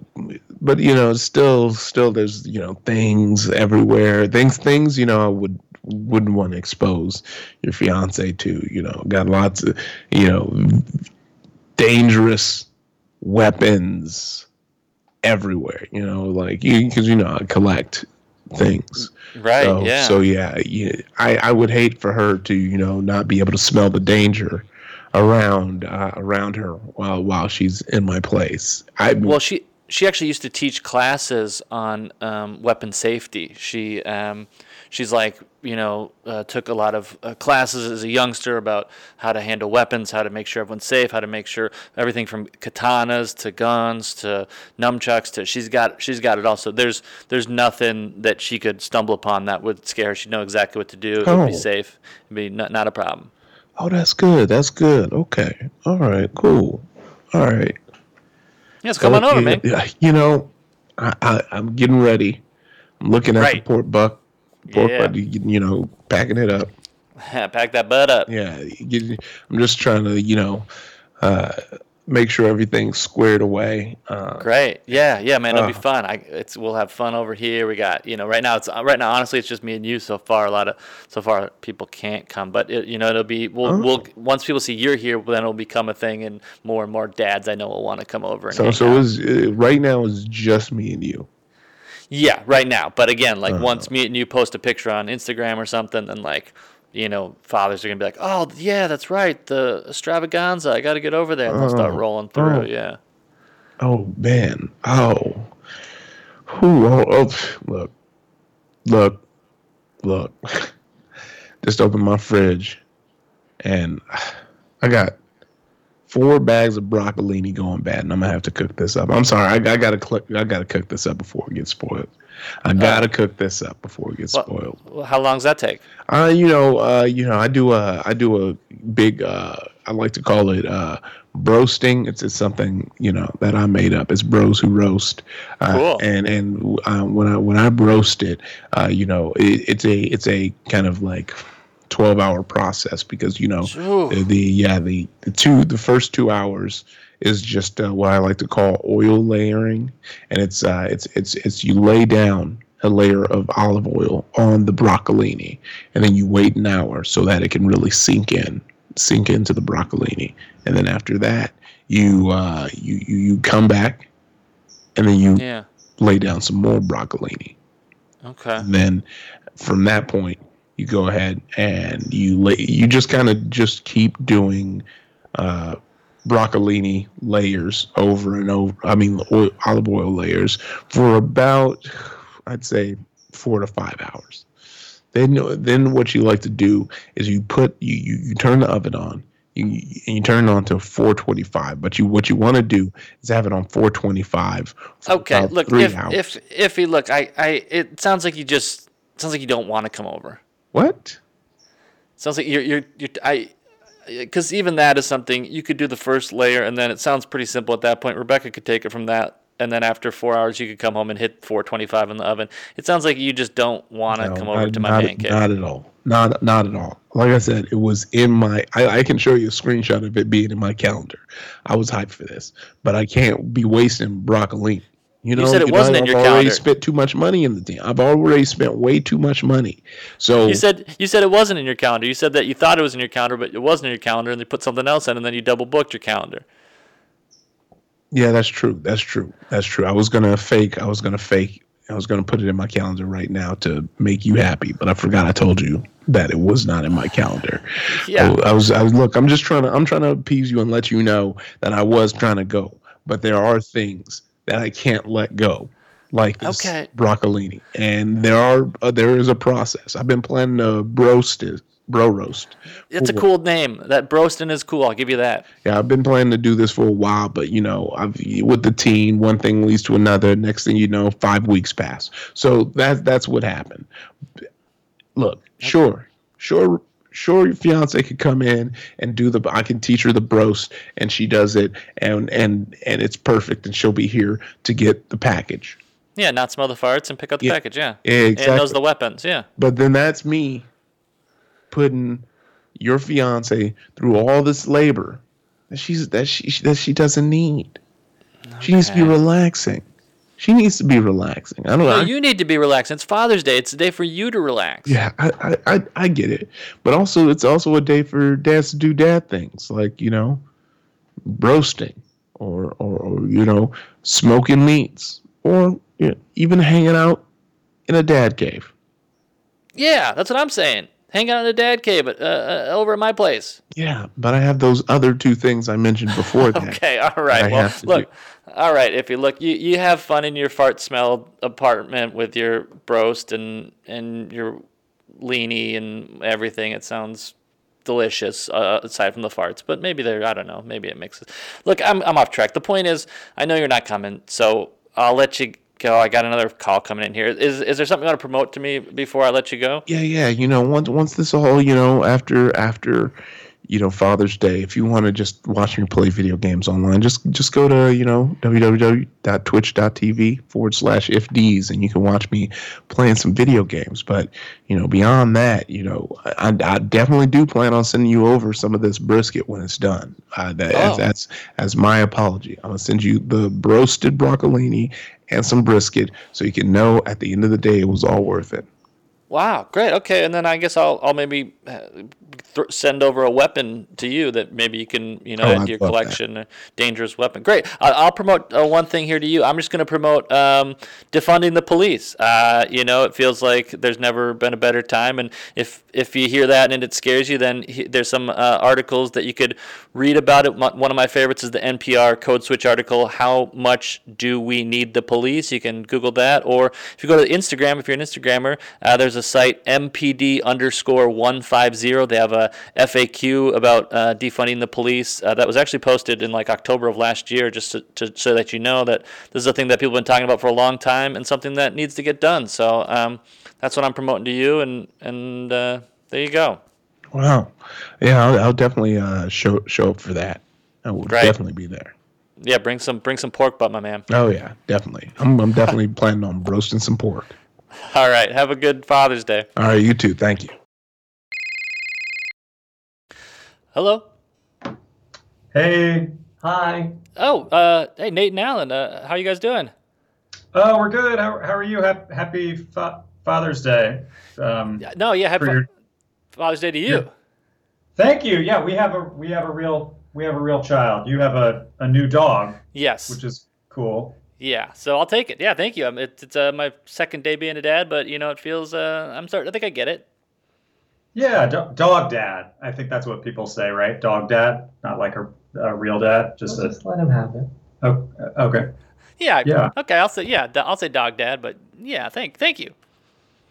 D: but you know, still, still, there's you know things everywhere. Things, things, you know, I would wouldn't want to expose your fiance to. You know, got lots of, you know, dangerous weapons everywhere. You know, like you because you know I collect things.
A: Right?
D: So,
A: yeah.
D: So yeah, yeah, I I would hate for her to you know not be able to smell the danger around uh, around her while while she's in my place. I
A: Well, she she actually used to teach classes on um, weapon safety. She um, she's like you know uh, took a lot of uh, classes as a youngster about how to handle weapons, how to make sure everyone's safe, how to make sure everything from katanas to guns to nunchucks to she's got she's got it all. So there's there's nothing that she could stumble upon that would scare her. She'd know exactly what to do. It would be
D: Oh.
A: safe. It'd be not, not a problem.
D: Oh, that's good. That's good. Okay. All right. Cool. All right.
A: Yes, come on over, man.
D: You know, I, I, I'm getting ready. I'm looking at the
A: Right.
D: pork buck. Pork
A: Yeah.
D: buck, you you know, packing it up. [laughs]
A: Pack that butt up.
D: Yeah. I'm just trying to, you know, uh, make sure everything's squared away. Uh,
A: Great. Yeah, yeah, man, it'll be
D: Uh.
A: fun. I it's we'll have fun over here. We got you know right now it's uh, right now honestly it's just me and you so far. A lot of so far people can't come, but it, you know it'll be we'll
D: Oh.
A: we'll once people see you're here, then it'll become a thing, and more and more dads I know will want to come over and
D: so so is uh, right now is just me and you.
A: yeah, right now. But again, like
D: Uh.
A: once me and you post a picture on Instagram or something, then like. You know, fathers are gonna be like, "Oh, yeah, that's right, the extravaganza. I got to get over there." And they'll start
D: Oh.
A: rolling through.
D: Oh.
A: Yeah.
D: Oh man. Oh. Whew, oh, oh. Look. Look. Look. [laughs] Just opened my fridge and [sighs] I got four bags of broccolini going bad and I'm gonna have to cook this up. I'm sorry, I, I gotta I gotta cook this up before it gets spoiled. I gotta cook this up before it gets
A: Well-
D: spoiled.
A: Well, how long does that take?
D: Uh, you know, uh, you know, I do a, I do a big, uh, I like to call it, uh, broasting. It's, it's something, you know, that I made up. It's bros who roast. Uh,
A: Cool.
D: And, and, uh, when I, when I roast it, uh, you know, it, it's a, it's a kind of like 12 hour process because, you know,
A: Ooh.
D: the, the, yeah, the, the two, the first two hours is just uh, what I like to call oil layering. And it's, uh, it's, it's, it's, you lay down a layer of olive oil on the broccolini and then you wait an hour so that it can really sink in sink into the broccolini and then after that you uh you you, you come back and then you
A: Yeah.
D: lay down some more broccolini
A: Okay.
D: and then from that point you go ahead and you lay you just kind of just keep doing uh broccolini layers over and over i mean oil, olive oil layers for about i'd say four to five hours then then what you like to do is you put you you, you turn the oven on you, and you turn it on to 425 but you what you want to do is have it on 425
A: Okay, look, if
D: hours.
A: if if you look, I I it sounds like you just sounds like you don't want to come over.
D: what
A: Sounds like you're you're you're I because even that is something you could do the first layer and then it sounds pretty simple at that point. Rebecca could take it from that and then after four hours you could come home and hit 425 in the oven. It sounds like you just don't want to
D: No,
A: come over
D: I-
A: to my
D: not,
A: man cave.
D: Not at all. Not not at all. Like I said, it was in my. I, I can show you a screenshot of it being in my calendar. I was hyped for this, but I can't be wasting broccoli. You know,
A: said it
D: know,
A: wasn't in
D: I've
A: your
D: already
A: calendar.
D: spent too much money in the thing. I've already spent way too much money. So
A: You said you said it wasn't in your calendar. You said that you thought it was in your calendar, but it wasn't in your calendar, and they put something else in, and then you double booked your calendar.
D: Yeah, that's true. That's true. That's true. I was gonna fake. I was gonna fake. I was gonna put it in my calendar right now to make you happy, but I forgot. I told you that it was not in my calendar. [laughs]
A: Yeah.
D: I, I was. I was. Look, I'm just trying to. I'm trying to appease you and let you know that I was trying to go, but there are things that I can't let go, like this
A: Okay.
D: broccolini, and there are. Uh, there is a process. I've been planning a roast. Bro roast.
A: It's a cool name. That Broston is cool. I'll give you that.
D: Yeah, I've been planning to do this for a while, but you know, I've with the teen, one thing leads to another. Next thing you know, five weeks pass. So that that's what happened. Look, sure, sure, sure. Your fiance could come in and do the. I can teach her the broast, and she does it, and and and it's perfect, and she'll be here to get the package.
A: Yeah, not smell the farts and pick up the
D: Yeah.
A: package. Yeah.
D: Yeah,
A: And
D: exactly.
A: knows the weapons. Yeah.
D: But then that's me putting your fiance through all this labor that she's that she that she doesn't need. She needs to be relaxing. She needs to be relaxing. I don't
A: No,
D: know.
A: you need to be relaxed. It's Father's Day. It's a day for you to relax.
D: yeah, I, I I I get it, but also it's also a day for dads to do dad things like you know, roasting or or, or you know smoking meats or you know, even hanging out in a dad cave.
A: Yeah, that's what I'm saying. Hang out in a dad cave uh, uh, over at my place.
D: Yeah, but I have those other two things I mentioned before [laughs] that.
A: Okay, all right. Well, look, all right. If you look, you, you have fun in your fart smell apartment with your broast and and your leany and everything. It sounds delicious uh, aside from the farts, but maybe they're I don't know. Maybe it mixes. Look, I'm I'm off track. The point is, I know you're not coming, so I'll let you go. I got another call coming in here. Is is there something you want to promote to me before I let you go?
D: Yeah, yeah. You know, once once this all, you know, after after, you know, Father's Day, if you want to just watch me play video games online, just just go to you know www.twitch.tv forward slash ifds, and you can watch me playing some video games. But you know, beyond that, you know, I, I definitely do plan on sending you over some of this brisket when it's done. Uh, that
A: Oh.
D: as, that's as my apology. I'm gonna send you the roasted broccolini and some brisket, so you can know at the end of the day it was all worth it.
A: Wow, great. Okay, and then I guess I'll I'll maybe uh, th- send over a weapon to you that maybe you can you know
D: Oh,
A: add to your
D: that.
A: collection. A dangerous weapon. Great. I- I'll promote uh, one thing here to you. I'm just going to promote um, defunding the police. Uh, you know, it feels like there's never been a better time, and if if you hear that and it scares you, then he, there's some uh, articles that you could read about it. One of my favorites is the NPR Code Switch article. How much do we need the police? You can Google that, or if you go to Instagram, if you're an Instagrammer, uh, there's a site MPD underscore one five zero. They have a FAQ about uh, defunding the police uh, that was actually posted in like October of last year, just to, to so that you know that this is a thing that people have been talking about for a long time and something that needs to get done. So um, that's what I'm promoting to you, and and uh, there you go.
D: Wow. Yeah, I'll, I'll definitely uh, show show up for that. I will
A: Right.
D: definitely be there.
A: Yeah, bring some bring some pork butt, my man.
D: Oh yeah, definitely. I'm I'm definitely [laughs] planning on roasting some pork.
A: All right, have a good Father's Day.
D: All right, you too. Thank you.
A: Hello.
E: Hey.
F: Hi.
A: Oh, uh, hey Nate and Alan, uh, how are you guys doing?
E: Oh, we're good. How, how are you? Hap- Happy fa- Father's Day. Um,
A: No, yeah, happy
E: for your-
A: Father's Day to you.
E: Yeah. thank you. Yeah, we have a we have a real we have a real child. You have a, a new dog,
A: Yes.
E: which is cool.
A: Yeah, so I'll take it. Yeah, thank you. Um, it, it's uh, my second day being a dad, but you know, it feels. Uh, I'm starting. I think I get it.
E: Yeah, do- dog dad. I think that's what people say, right? Dog dad, not like a, a real dad. Just a
F: Just let him have it.
E: oh, okay.
A: Yeah.
E: Yeah.
A: Okay, I'll say yeah. I'll say dog dad, but yeah, thank thank you.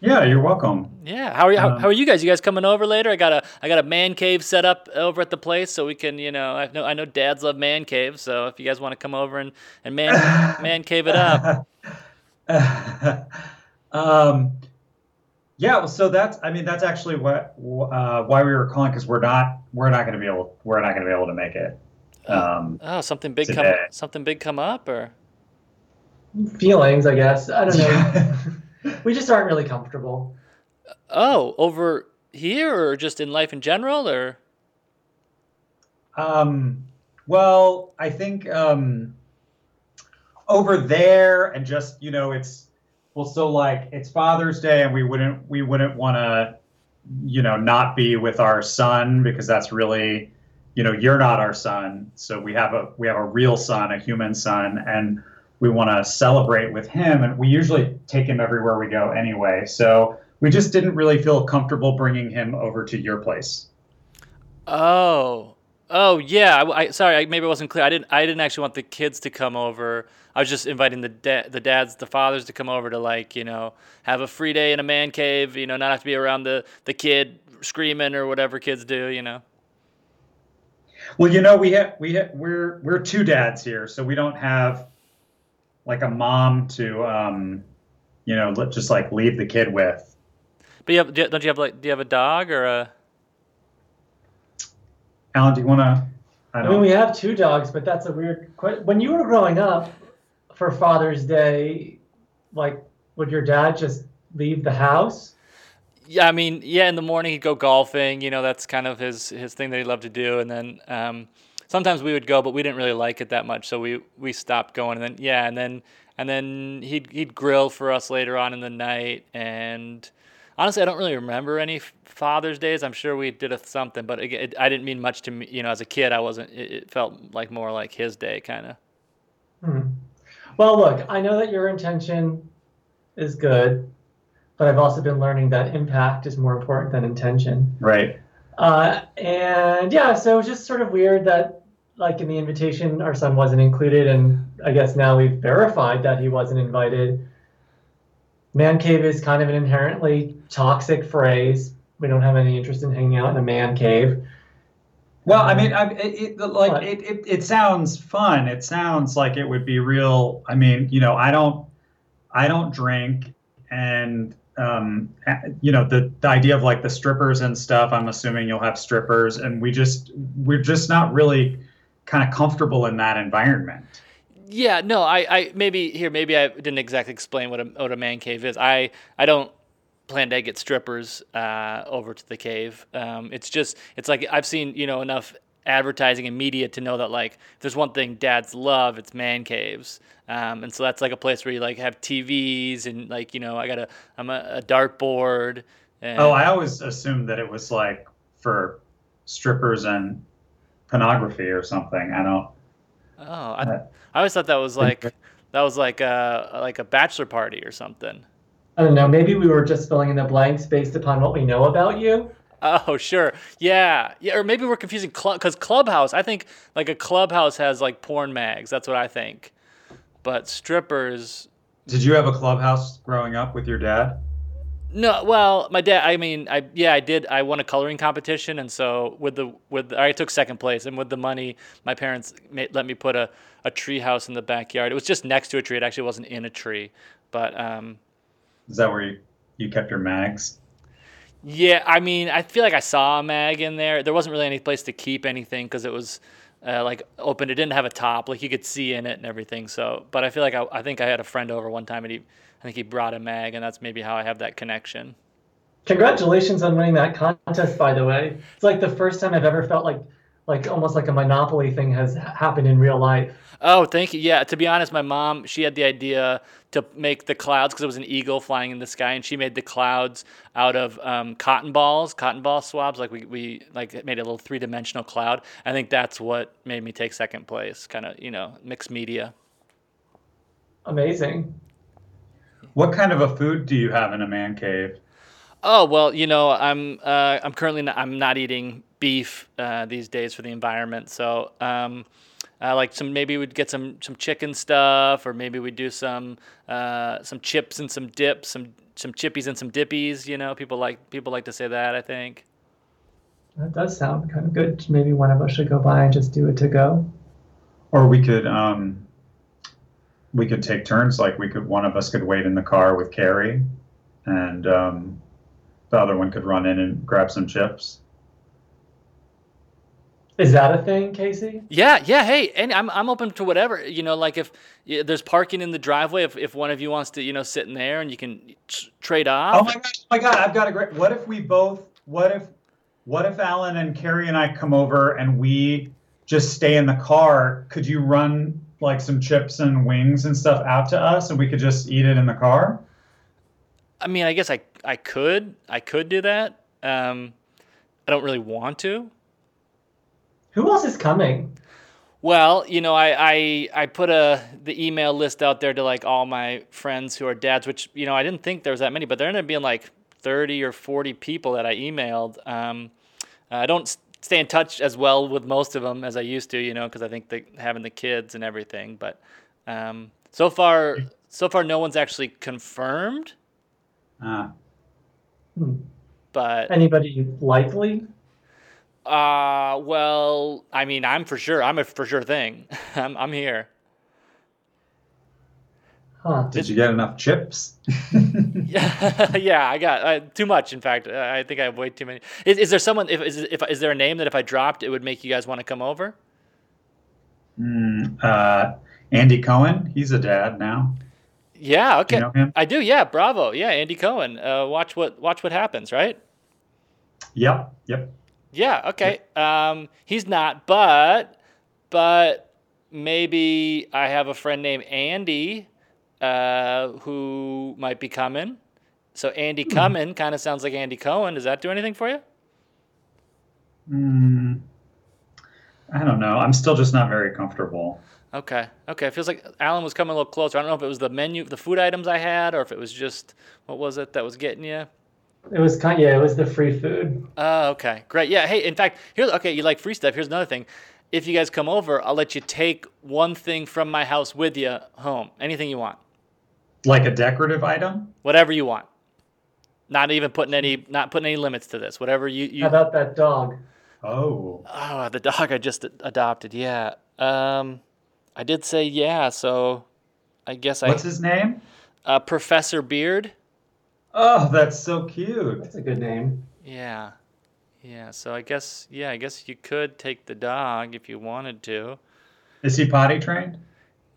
E: Yeah, you're welcome.
A: Yeah. How are you? How,
E: Um,
A: how are you guys? You guys coming over later? I got a I got a man cave set up over at the place, so we can you know I know I know dads love man caves, so if you guys want to come over and and man [laughs] man cave it up. [laughs]
E: um, yeah, well, so that's I mean that's actually what uh, why we were calling because we're not we're not going to be able we're not going to be able to make it. Um,
A: Oh, something big come something big come up or
F: Feelings, I guess. I don't know. [laughs] we just aren't really comfortable.
A: oh over here or just in life in general or?
E: Um, well, I think um, over there and just you know it's well so like it's Father's Day and we wouldn't we wouldn't want to you know not be with our son because that's really you know, you're not our son, so we have a we have a real son, a human son, and we want to celebrate with him. And we usually take him everywhere we go anyway. So we just didn't really feel comfortable bringing him over to your place.
A: Oh, oh yeah. I, I sorry, I, maybe I wasn't clear. I didn't. I didn't actually want the kids to come over. I was just inviting the da- the dads, the fathers to come over to like you know have a free day in a man cave. You know, not have to be around the the kid screaming or whatever kids do. You know.
E: Well, you know, we have we have we're we're two dads here, so we don't have like a mom to um, you know, just like leave the kid with.
A: But you have, don't you have like do you have a dog or a?
E: Alan, do you want to?
F: I, I mean, we have two dogs, but that's a weird question. When you were growing up for Father's Day, like, would your dad just leave the house?
A: Yeah, I mean, yeah, in the morning he'd go golfing. You know, that's kind of his his thing that he loved to do. And then um, sometimes we would go, but we didn't really like it that much, so we we stopped going. And then yeah, and then and then he'd he'd grill for us later on in the night. And honestly, I don't really remember any Father's Days. I'm sure we did a, something, but it, it, I didn't mean much to me. You know, as a kid, I wasn't. It, it felt like more like his day, kind of.
F: Hmm. Well, look, I know that your intention is good but I've also been learning that impact is more important than intention.
E: Right.
F: Uh, and yeah, so it was just sort of weird that, like in the invitation, our son wasn't included, and I guess now we've verified that he wasn't invited. Man cave is kind of an inherently toxic phrase. We don't have any interest in hanging out in a man cave.
E: Well, I mean, I, it, it, like it, it, it sounds fun. It sounds like it would be real. I mean, you know, I don't, I don't drink, and um, you know the, the idea of like the strippers and stuff i'm assuming you'll have strippers and we just we're just not really kind of comfortable in that environment.
A: Yeah no i, I maybe here maybe i didn't exactly explain what a, what a man cave is. I i don't plan to get strippers uh, over to the cave. Um, it's just it's like i've seen you know enough advertising and media to know that like if there's one thing dads love it's man caves. Um, and so that's like a place where you like have tvs and like you know i got a i'm a, a dartboard and,
E: oh i always assumed that it was like for strippers and pornography or something i don't
A: oh i, uh, I always thought that was like that was like a like a bachelor party or something
F: i don't know maybe we were just filling in the blanks based upon what we know about you
A: Oh, sure. Yeah. Yeah. Or maybe we're confusing club because Clubhouse, I think like a Clubhouse has like porn mags. That's what I think. But strippers.
E: Did you have a Clubhouse growing up with your dad?
A: No, well, my dad. I mean, I yeah, I did. I won a coloring competition, and so with the with I took second place, and with the money, my parents made, let me put a a tree house in the backyard. It was just next to a tree. It actually wasn't in a tree, but um.
E: Is that where you you kept your mags?
A: Yeah, I mean, I feel like I saw a mag in there. There wasn't really any place to keep anything because it was uh, like open. It didn't have a top, like you could see in it and everything. So, but I feel like I, I think I had a friend over one time and he, I think he brought a mag, and that's maybe how I have that connection.
F: Congratulations on winning that contest, by the way. It's like the first time I've ever felt like like almost like a monopoly thing has happened in real life.
A: Oh, thank you. Yeah, to be honest, my mom she had the idea to make the clouds because it was an eagle flying in the sky, and she made the clouds out of um, cotton balls, cotton ball swabs. Like we, we like made a little three dimensional cloud. I think that's what made me take second place. Kind of you know mixed media.
F: Amazing.
E: What kind of a food do you have in a man cave?
A: Oh well, you know, I'm uh, I'm currently not, I'm not eating beef uh, these days for the environment. So um, uh, like some maybe we'd get some some chicken stuff, or maybe we'd do some uh, some chips and some dips, some some chippies and some dippies. You know, people like people like to say that. I think.
F: That does sound kind of good. Maybe one of us should go by and just do it to go.
E: Or we could um, we could take turns. Like we could one of us could wait in the car with Carrie, and um, the other one could run in and grab some chips.
F: Is that a thing, Casey?
A: Yeah, yeah. Hey, and I'm I'm open to whatever. You know, like if yeah, there's parking in the driveway, if, if one of you wants to, you know, sit in there and you can t- trade off.
E: Oh my god! Oh my god! I've got a great. What if we both? What if? What if Alan and Carrie and I come over and we just stay in the car? Could you run like some chips and wings and stuff out to us, and we could just eat it in the car?
A: I mean, I guess I I could I could do that. Um, I don't really want to.
F: Who else is coming?
A: Well, you know, I, I I put a the email list out there to like all my friends who are dads, which you know I didn't think there was that many, but there ended up being like thirty or forty people that I emailed. Um, I don't s- stay in touch as well with most of them as I used to, you know, because I think that having the kids and everything. But um, so far, so far, no one's actually confirmed.
E: Uh,
A: But
F: Anybody likely?
A: uh, well, I mean, I'm for sure. I'm a for sure thing. [laughs] I'm I'm here.
F: Huh.
E: did you get enough chips?
A: Yeah, [laughs] [laughs] yeah, I got uh, too much. In fact, Uh, I think I have way too many. Is, is there someone? If is, if is there a name that if I dropped, it would make you guys want to come over?
E: Mm, uh, Andy Cohen, he's a dad now.
A: Yeah. Okay.
E: You know him?
A: I do. Yeah. Bravo. Yeah. Andy Cohen. Uh, watch what watch what happens. Right.
E: Yep, yep.
A: Yeah. Okay. Um, he's not, but but maybe I have a friend named Andy, uh, who might be coming. So Andy coming kind of sounds like Andy Cohen. Does that do anything for you?
E: Mm, I don't know. I'm still just not very comfortable.
A: Okay. Okay. It feels like Alan was coming a little closer. I don't know if it was the menu, the food items I had, or if it was just what was it that was getting you.
F: It was kind. Yeah, it was the free food.
A: Oh, okay. Great. Yeah. Hey, in fact, here's okay. You like free stuff. Here's another thing. If you guys come over, I'll let you take one thing from my house with you home. Anything you want,
E: Like a decorative item?
A: whatever you want. Not even putting any, not putting any limits to this. Whatever you you.
F: How about that dog?
E: Oh,
A: Oh, the dog I just adopted. Yeah. Um, I did say yeah, so I guess I.
E: what's his name?
A: Uh, Professor Beard.
E: Oh, that's so cute.
F: That's a good name.
A: Yeah. Yeah. So I guess yeah, I guess you could take the dog if you wanted to.
E: Is he potty trained?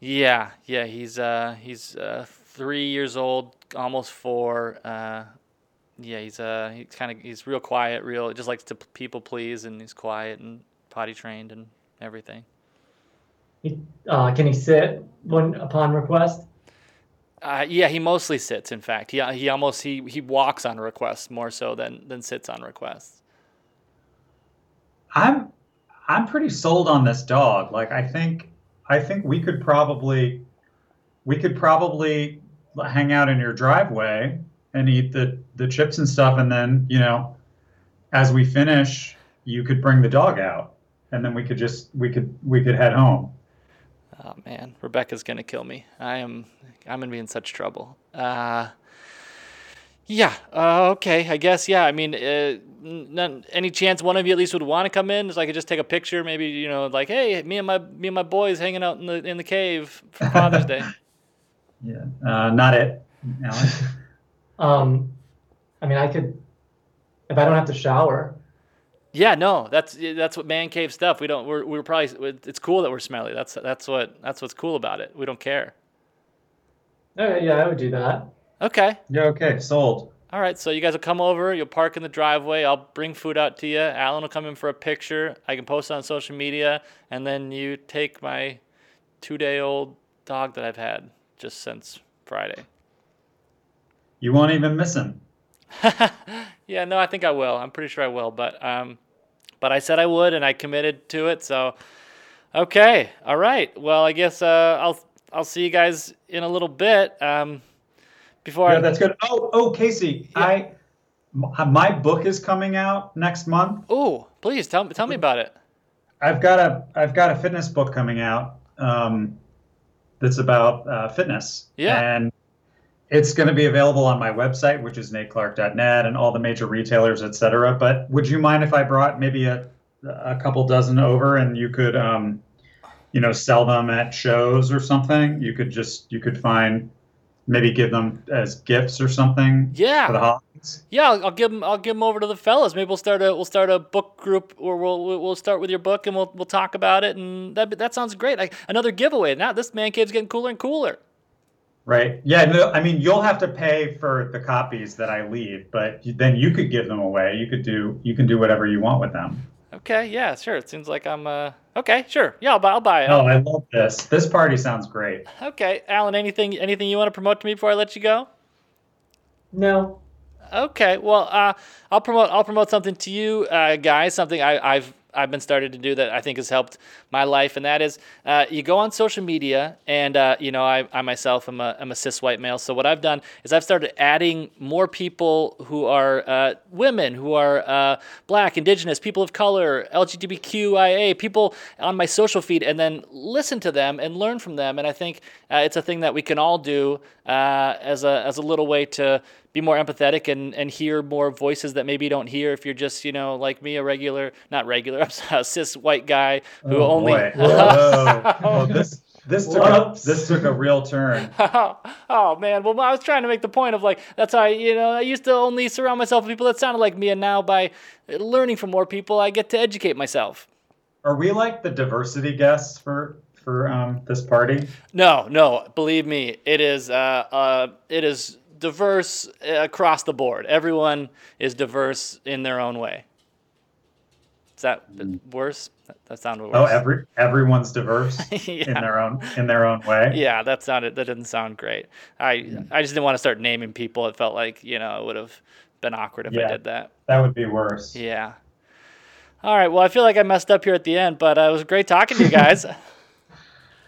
A: Yeah, yeah, he's uh he's uh 3 years old, almost 4. Uh yeah, he's uh he's kind of he's real quiet, real just likes to p- people please and he's quiet and potty trained and everything.
F: He, uh, can he sit when upon request?
A: Uh, yeah, he mostly sits. In fact, he he almost he he walks on request more so than than sits on requests.
E: I'm I'm pretty sold on this dog. Like I think I think we could probably we could probably hang out in your driveway and eat the the chips and stuff and then, you know, as we finish, you could bring the dog out and then we could just we could we could head home.
A: Oh man, Rebecca's gonna kill me. I am I'm gonna be in such trouble. Uh, yeah. Uh, okay. I guess. Yeah. I mean, uh, none, any chance one of you at least would want to come in, so I could just take a picture. Maybe you know, like, hey, me and my me and my boys hanging out in the in the cave for Father's [laughs] Day.
E: Yeah. Uh, not it. Alan. [laughs]
F: Um, I mean, I could if I don't have to shower.
A: Yeah. No. That's that's what man cave stuff. We don't. We're we're probably. It's cool that we're smelly. That's that's what that's what's cool about it. We don't care.
F: Okay, yeah, I would do that.
A: Okay.
E: yeah, okay, sold.
A: All right, so you guys will come over. You'll park in the driveway. I'll bring food out to you. Alan will come in for a picture. I can post it on social media, and then you take my two-day-old dog that I've had just since Friday.
E: You won't even miss him. [laughs]
A: yeah, no, I think I will. I'm pretty sure I will, but um, but I said I would, and I committed to it. So, okay, all right. Well, I guess uh, I'll I'll see you guys in a little bit. Um, before
E: Yeah,
A: I,
E: that's good. Oh, oh, Casey, I m- my book is coming out next month.
A: oh, please tell me tell me about it.
E: I've got a I've got a fitness book coming out um, that's about uh, fitness.
A: Yeah.
E: And it's going to be available on my website, which is nateclark.net, and all the major retailers, et cetera. But would you mind if I brought maybe a a couple dozen over, and you could, um, you know, sell them at shows or something? You could just you could find maybe give them as gifts or something
A: Yeah.
E: for the holidays.
A: Yeah, I'll, I'll give them. I'll give them over to the fellas. Maybe we'll start a we'll start a book group, or we'll we'll we'll start with your book, and we'll we'll talk about it. And that that sounds great. Like another giveaway. Now this man cave's getting cooler and cooler.
E: Right. Yeah. No, I mean, you'll have to pay for the copies that I leave, but then you could give them away. You could do you can do whatever you want with them.
A: Okay, yeah, sure. It seems like I'm. uh Okay, sure. Yeah, I'll buy. I'll buy it.
E: Oh, I love this. This party sounds great.
A: Okay, Alan. Anything anything you want to promote to me before I let you go?
F: No.
A: Okay, well, uh, I'll promote. I'll promote something to you uh, guys. Something I, I've I've been started to do that I think has helped my life, and that is uh, you go on social media, and uh, you know I, I myself am a, I'm a cis white male. So what I've done is I've started adding more people who are uh, women, who are uh, black, indigenous, people of color, LGBTQIA, people on my social feed, and then listen to them and learn from them. And I think uh, it's a thing that we can all do uh, as a as a little way to be more empathetic and, and hear more voices that maybe you don't hear if you're just you know like me a regular not regular [laughs] a cis white guy who
E: Oh,
A: only
E: boy. [laughs] Whoa. oh, this this took a, this took a real turn. [laughs]
A: oh man well i was trying to make the point of like that's how I, you know i used to only surround myself with people that sounded like me and now by learning from more people i get to educate myself
E: Are we like the diversity guests for for um, this party?
A: no no believe me it is uh, uh, it is diverse uh, across the board everyone is diverse in their own way is that worse that, sounded worse
E: Oh, every everyone's diverse [laughs]
A: Yeah.
E: in their own in their own way.
A: Yeah, that sounded that didn't sound great. I I just didn't want to start naming people. It felt like you know it would have been awkward if I did that.
E: That would be worse.
A: Yeah. All right. Well, I feel like I messed up here at the end, but uh, it was great talking to you guys. [laughs]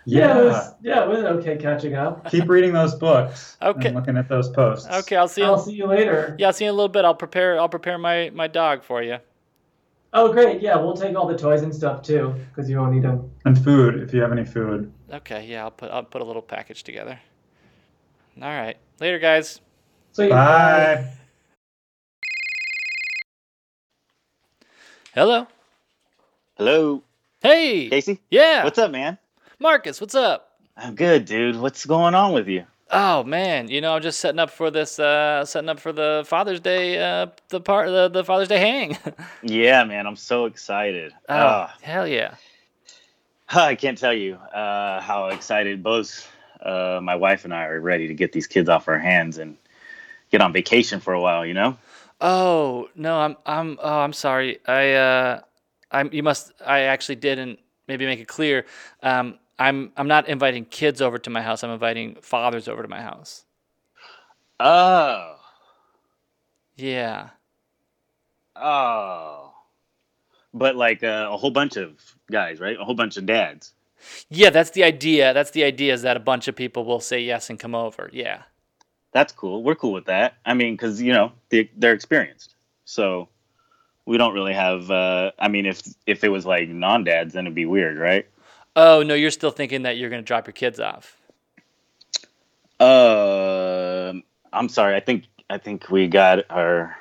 F: Yeah, it was, yeah, it was okay catching up. [laughs]
E: Keep reading those books.
A: Okay.
E: And looking at those posts.
A: okay, I'll see you.
F: I'll see you later.
A: Yeah, I'll see you in a little bit. I'll prepare. I'll prepare my my dog for you.
F: Oh, great. Yeah, we'll take all the toys and stuff too, because you won't need them.
E: And food, if you have any food.
A: Okay. Yeah, I'll put I'll put a little package together. All right. Later, guys.
F: So you
E: Bye.
A: Hello.
G: Hello,
A: Hey.
G: Casey.
A: Yeah.
G: What's up, man?
A: Marcus? What's up?
G: I'm good, dude. What's going on with you?
A: Oh man, you know I'm just setting up for this, uh, setting up for the Father's Day, uh, the part, the, the Father's Day hang. [laughs]
G: Yeah, man. I'm so excited.
A: oh
G: Ah,
A: hell yeah! [sighs]
G: I can't tell you uh, how excited both uh, my wife and I are ready to get these kids off our hands and get on vacation for a while. You know?
A: Oh no, I'm I'm oh I'm sorry. I uh, I'm you must I actually didn't maybe make it clear. Um, I'm I'm not inviting kids over to my house. I'm inviting fathers over to my house.
G: Oh,
A: Yeah.
G: oh. But like uh, a whole bunch of guys, right? A whole bunch of dads.
A: Yeah, that's the idea. That's the idea is that a bunch of people will say yes and come over. Yeah.
G: That's cool. We're cool with that. I mean, because you know they, they're experienced, so we don't really have. Uh, I mean, if if it was like non-dads, then it'd be weird, right?
A: Oh no, you're still thinking that you're gonna drop your kids off.
G: Uh, I'm sorry. I think I think we got our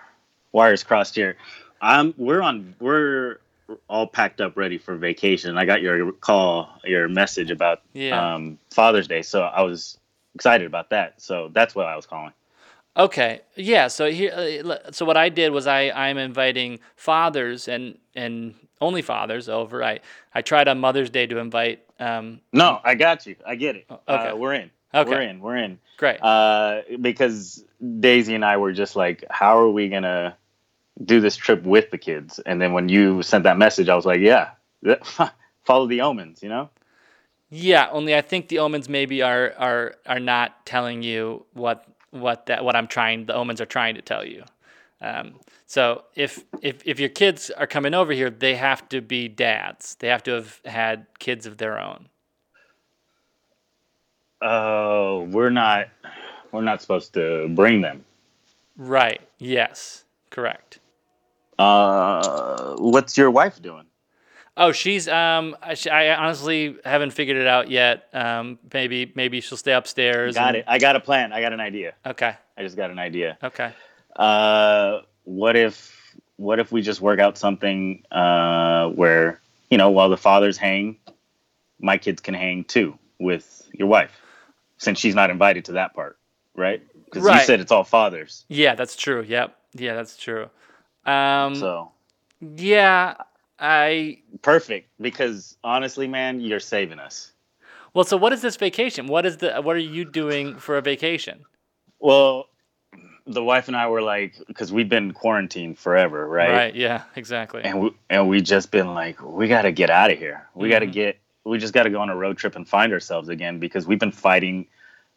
G: wires crossed here. Um, we're on. We're all packed up, ready for vacation. I got your call, your message about
A: Yeah.
G: um, Father's Day, so I was excited about that. So that's what I was calling.
A: Okay. Yeah. So here, uh, so what I did was I I'm inviting fathers and and only fathers over. I I tried on Mother's Day to invite. Um,
G: No, I got you. I get it.
A: okay.
G: Uh, we're in.
A: Okay.
G: We're in. We're in.
A: great.
G: Uh, because Daisy and I were just like, how are we gonna do this trip with the kids? And then when you sent that message, I was like, yeah, [laughs] follow the omens, you know?
A: Yeah, only I think the omens maybe are are are not telling you what what that what I'm trying the omens are trying to tell you. Um, so if if if your kids are coming over here, they have to be dads. They have to have had kids of their own.
G: Oh, we're not, we're not supposed to bring them.
A: Right. Yes. Correct.
G: Uh, what's your wife doing?
A: Oh, she's um. I, I honestly haven't figured it out yet. Um. Maybe maybe she'll stay upstairs.
G: Got
A: and-
G: it. I got a plan. I got an idea.
A: Okay.
G: I just got an idea.
A: Okay.
G: Uh, what if what if we just work out something uh, where you know while the fathers hang, my kids can hang too with your wife, since she's not invited to that part, right? Because
A: Right.
G: you said it's all fathers.
A: Yeah, that's true. Yep. Yeah, that's true. Um.
G: So
A: Yeah. I
G: perfect. Because honestly, man, you're saving us.
A: Well, so what is this vacation? What is the what are you doing for a vacation?
G: Well, the wife and I were like, because we've been quarantined forever, right? Right.
A: Yeah. Exactly.
G: and we and we just been like we got to get out of here we got to
A: mm-hmm.
G: get we just got to go on a road trip and find ourselves again because we've been fighting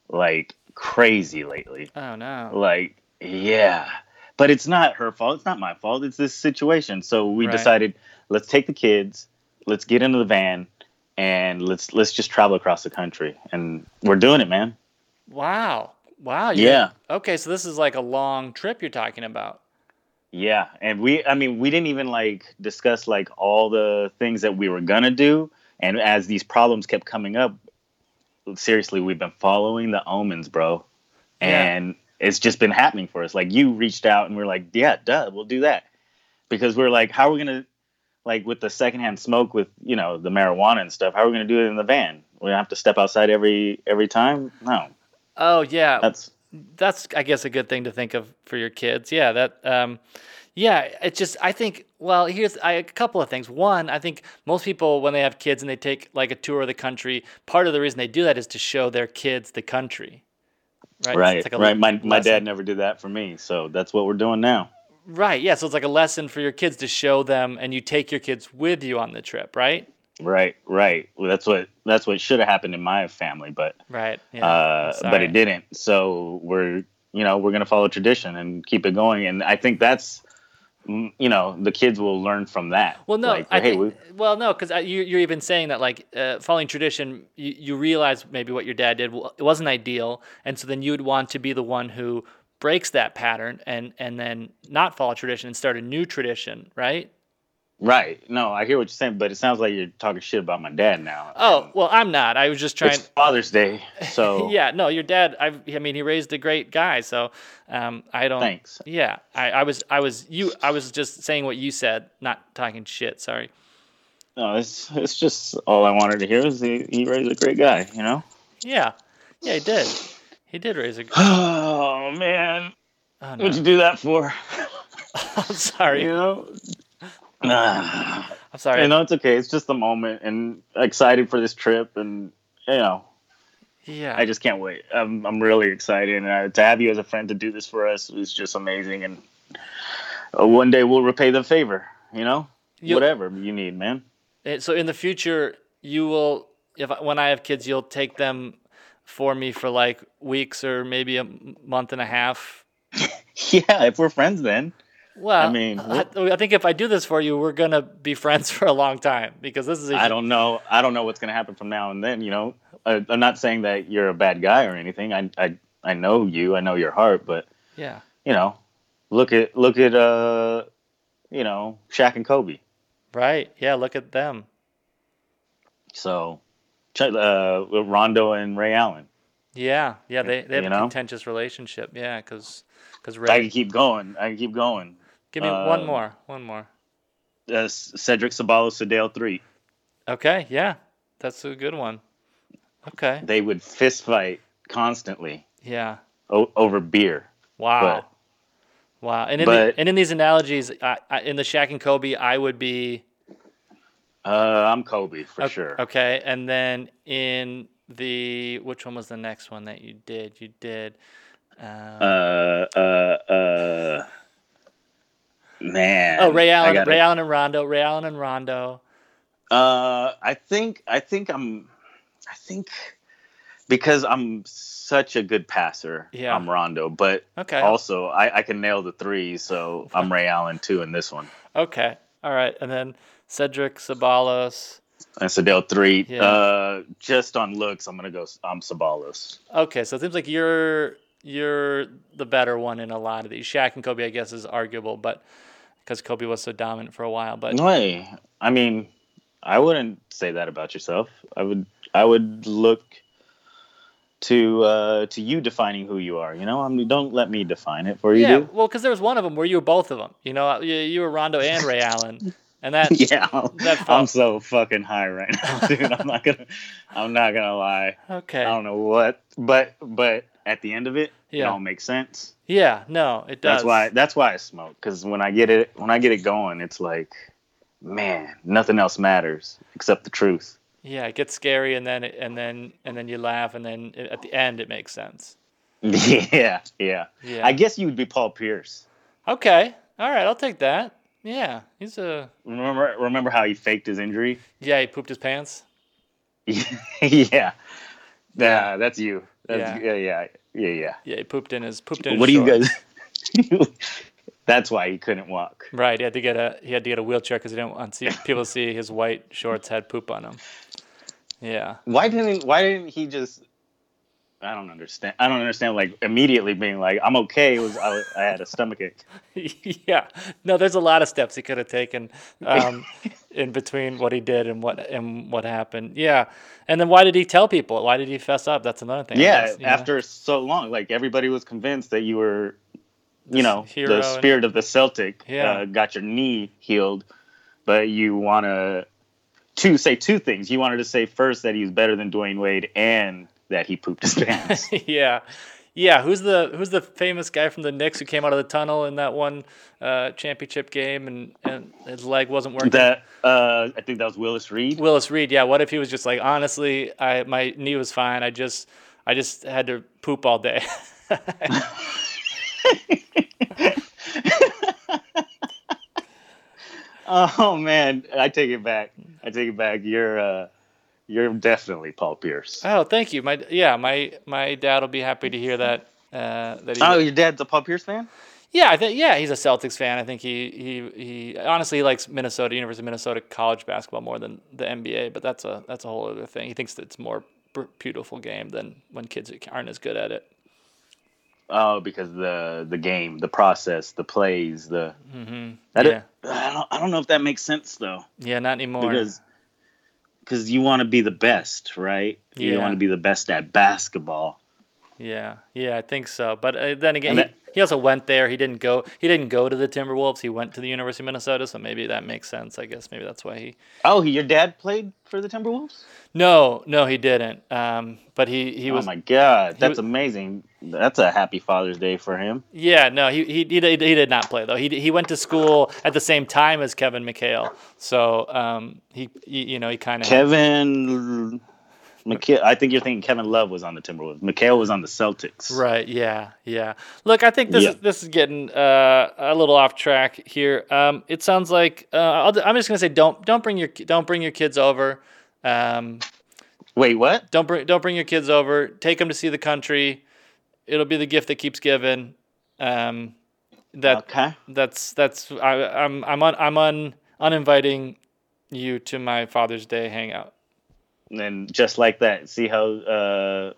G: like crazy lately
A: oh no.
G: like yeah but it's not her fault. It's not my fault. It's this situation. So we
A: Right.
G: decided, let's take the kids, let's get into the van, and let's let's just travel across the country. And we're doing it, man.
A: Wow. Wow.
G: Yeah.
A: Okay, so this is like a long trip you're talking about.
G: Yeah, and we I mean we didn't even like discuss like all the things that we were gonna do and as these problems kept coming up seriously we've been following the omens, bro.
A: Yeah.
G: And it's just been happening for us. Like you reached out and we're like, yeah, duh, we'll do that. Because we're like, how are we gonna like with the secondhand smoke with, you know, the marijuana and stuff, how are we gonna do it in the van? We have to step outside every every time? No.
A: Oh yeah,
G: That's
A: that's I guess a good thing to think of for your kids. Yeah, that um yeah, it's just I think well, here's I, a couple of things. One, I think most people when they have kids and they take like a tour of the country, part of the reason they do that is to show their kids the country. Right.
G: Right.
A: like
G: right. My my
A: lesson.
G: dad never did that for me, so that's what we're doing now.
A: Right. Yeah, so it's like a lesson for your kids to show them and you take your kids with you on the trip, right?
G: Right, right. Well, that's what that's what should have happened in my family, but
A: Right. Yeah.
G: uh, but it didn't. So we're you know we're gonna follow tradition and keep it going, and I think that's mm, you know the kids will learn from that.
A: Well, no,
G: like,
A: I
G: hey,
A: think,
G: we,
A: well, no, because you, you're even saying that like uh, following tradition, you, you realize maybe what your dad did it wasn't ideal, and so then you would want to be the one who breaks that pattern and and then not follow tradition and start a new tradition, right?
G: right. No, I hear what you're saying, but it sounds like you're talking shit about my dad now.
A: Oh, well, I'm not. I was just trying.
G: it's Father's Day, [laughs] so
A: yeah, no, your dad. I, I mean, he raised a great guy, so um, I don't.
G: Thanks.
A: Yeah, I, I was, I was you. I was just saying what you said, not talking shit. Sorry.
G: No, it's it's just all I wanted to hear is he, he raised a great guy, you know.
A: Yeah, yeah, he did. He did raise a. [sighs]
G: Oh man,
A: Oh, no.
G: what'd you do that for? [laughs]
A: I'm sorry.
G: You know. Ah. [sighs]
A: I'm sorry.
G: You know, it's okay. It's just the moment, and excited for this trip, and you know,
A: Yeah.
G: I just can't wait. I'm I'm really excited, and uh, to have you as a friend to do this for us is just amazing. And uh, one day we'll repay the favor. You know,
A: You-
G: whatever you need, man.
A: So in the future, you will, if when I have kids, you'll take them for me for like weeks or maybe a month and a half. [laughs]
G: Yeah, if we're friends, then
A: Well,
G: I mean,
A: I, I think if I do this for you, we're gonna be friends [laughs] for a long time because this is. A,
G: I don't know. I don't know what's gonna happen from now and then. You know, I, I'm not saying that you're a bad guy or anything. I I I know you. I know your heart, but
A: Yeah.
G: you know, look at look at uh, you know, Shaq and Kobe.
A: Right. Yeah. Look at them.
G: So, uh, Rondo and Ray Allen.
A: Yeah. Yeah. They they have
G: You
A: a
G: know?
A: contentious relationship. Yeah. Because because Ray.
G: I can keep going. I can keep going.
A: Give me one
G: uh,
A: more. One more.
G: Uh, Cedric Ceballos, Sedale Threatt.
A: Okay. Yeah. That's a good one. Okay.
G: They would fist fight constantly
A: Yeah.
G: o- over beer.
A: Wow.
G: But-
A: wow. And in
G: but-
A: the, and in these analogies, I, I, in the Shaq and Kobe, I would be
G: Uh, I'm Kobe for
A: o-
G: sure.
A: Okay. And then in the which one was the next one that you did? You did. Um,
G: Uh, uh, uh, man.
A: oh, Ray Allen,
G: gotta-
A: Ray Allen and Rondo, Ray Allen and Rondo.
G: Uh, I think I think I'm, I think because I'm such a good passer,
A: Yeah.
G: I'm Rondo. But
A: Okay.
G: also I, I can nail the three, so I'm Ray Allen too in this one.
A: Okay. All right. And then Cedric Ceballos.
G: And Sedale Threatt.
A: Yeah.
G: Uh, just on looks, I'm gonna go. I'm Ceballos.
A: Okay, so it seems like you're you're the better one in a lot of these. Shaq and Kobe, I guess, is arguable, but because Kobe was so dominant for a while. But
G: No way. I mean, I wouldn't say that about yourself. I would. I would look to uh, to you defining who you are. You know, I mean, don't let me define it for you.
A: yeah,
G: dude.
A: well, because there was one of them where you were both of them. You know, you, you were Rondo and Ray Allen, [laughs] and that [laughs]
G: yeah,
A: that
G: I'm so fucking high right now, [laughs] dude. I'm not gonna, I'm not gonna lie.
A: okay.
G: I don't know what, but but at the end of it, it
A: Yeah.
G: all makes sense.
A: Yeah, no, it does.
G: That's why that's why I smoke because when I get it when I get it going, it's like, man, nothing else matters except the truth.
A: Yeah, it gets scary, and then it, and then and then you laugh, and then it, at the end it makes sense. [laughs]
G: yeah, yeah.
A: Yeah.
G: I guess you would be Paul Pierce.
A: okay. All right, I'll take that. Yeah, he's a
G: Remember remember how he faked his injury?
A: yeah. He pooped his pants. [laughs]
G: yeah. Yeah, that's you. That's,
A: Yeah.
G: yeah. yeah, yeah, yeah,
A: Yeah, he pooped in his pooped in. His
G: What do you guys? [laughs] That's why he couldn't walk.
A: Right. He had to get a he had to get a wheelchair because he didn't want see, people to see his white shorts had poop on them. Yeah.
G: Why didn't Why didn't he just? I don't understand. I don't understand. Like immediately being like, "I'm okay." It was I, I had a stomach ache. [laughs]
A: yeah. No, there's a lot of steps he could have taken um, in between what he did and what and what happened. Yeah. And then why did he tell people? Why did he fess up? That's another thing.
G: Yeah,
A: guess, you know?
G: after so long, like everybody was convinced that you were,
A: This
G: you know, the
A: and-
G: spirit of the Celtic.
A: Yeah.
G: Uh, got your knee healed, but you want to to say two things. You wanted to say first that he was better than Dwyane Wade and that he pooped his pants. [laughs]
A: yeah, yeah. Who's the Who's the famous guy from the Knicks who came out of the tunnel in that one uh, championship game and, and his leg wasn't working?
G: that uh, I think that was Willis Reed.
A: Willis Reed. Yeah. What if he was just like, honestly, I my knee was fine. I just I just had to poop all day. [laughs]
G: Oh man, I take it back. I take it back. You're uh, you're definitely Paul Pierce.
A: oh, thank you. My yeah, my my dad will be happy to hear that. Uh, that he,
G: Oh, your dad's a Paul Pierce fan?
A: Yeah, I think yeah, he's a Celtics fan. I think he he he honestly he likes Minnesota, University of Minnesota college basketball more than the NBA, but that's a that's a whole other thing. He thinks that it's more beautiful game than when kids aren't as good at it.
G: Oh, because the the game, the process, the plays, the
A: hmm
G: That
A: yeah,
G: I don't I don't know if that makes sense though.
A: yeah, not anymore.
G: because because you want to be the best, right? You want to be the best at basketball.
A: yeah, yeah, I think so. But uh, then again,
G: that-
A: he also went there. He didn't go. He didn't go to the Timberwolves. He went to the University of Minnesota. So maybe that makes sense. I guess maybe that's why he.
G: Oh, your dad played for the Timberwolves?
A: No, no, he didn't. Um, but he he was.
G: oh my god, that's
A: was-
G: amazing. That's a happy Father's Day for him.
A: Yeah, no, he, he he did, he did not play though. He he went to school at the same time as Kevin McHale, so um he, he you know he kind of
G: Kevin McHale, I think you're thinking Kevin Love was on the Timberwolves. McHale was on the Celtics.
A: right yeah yeah. Look, I think this
G: Yeah.
A: is this is getting uh, a little off track here. Um, it sounds like uh, I'll, I'm just gonna say don't don't bring your don't bring your kids over. Um,
G: Wait, what?
A: don't bring don't bring your kids over. Take them to see the country. It'll be the gift that keeps giving. Um, that
G: okay.
A: that's that's I, I'm I'm un, I'm un, uninviting you to my Father's Day hangout.
G: And just like that, see how uh,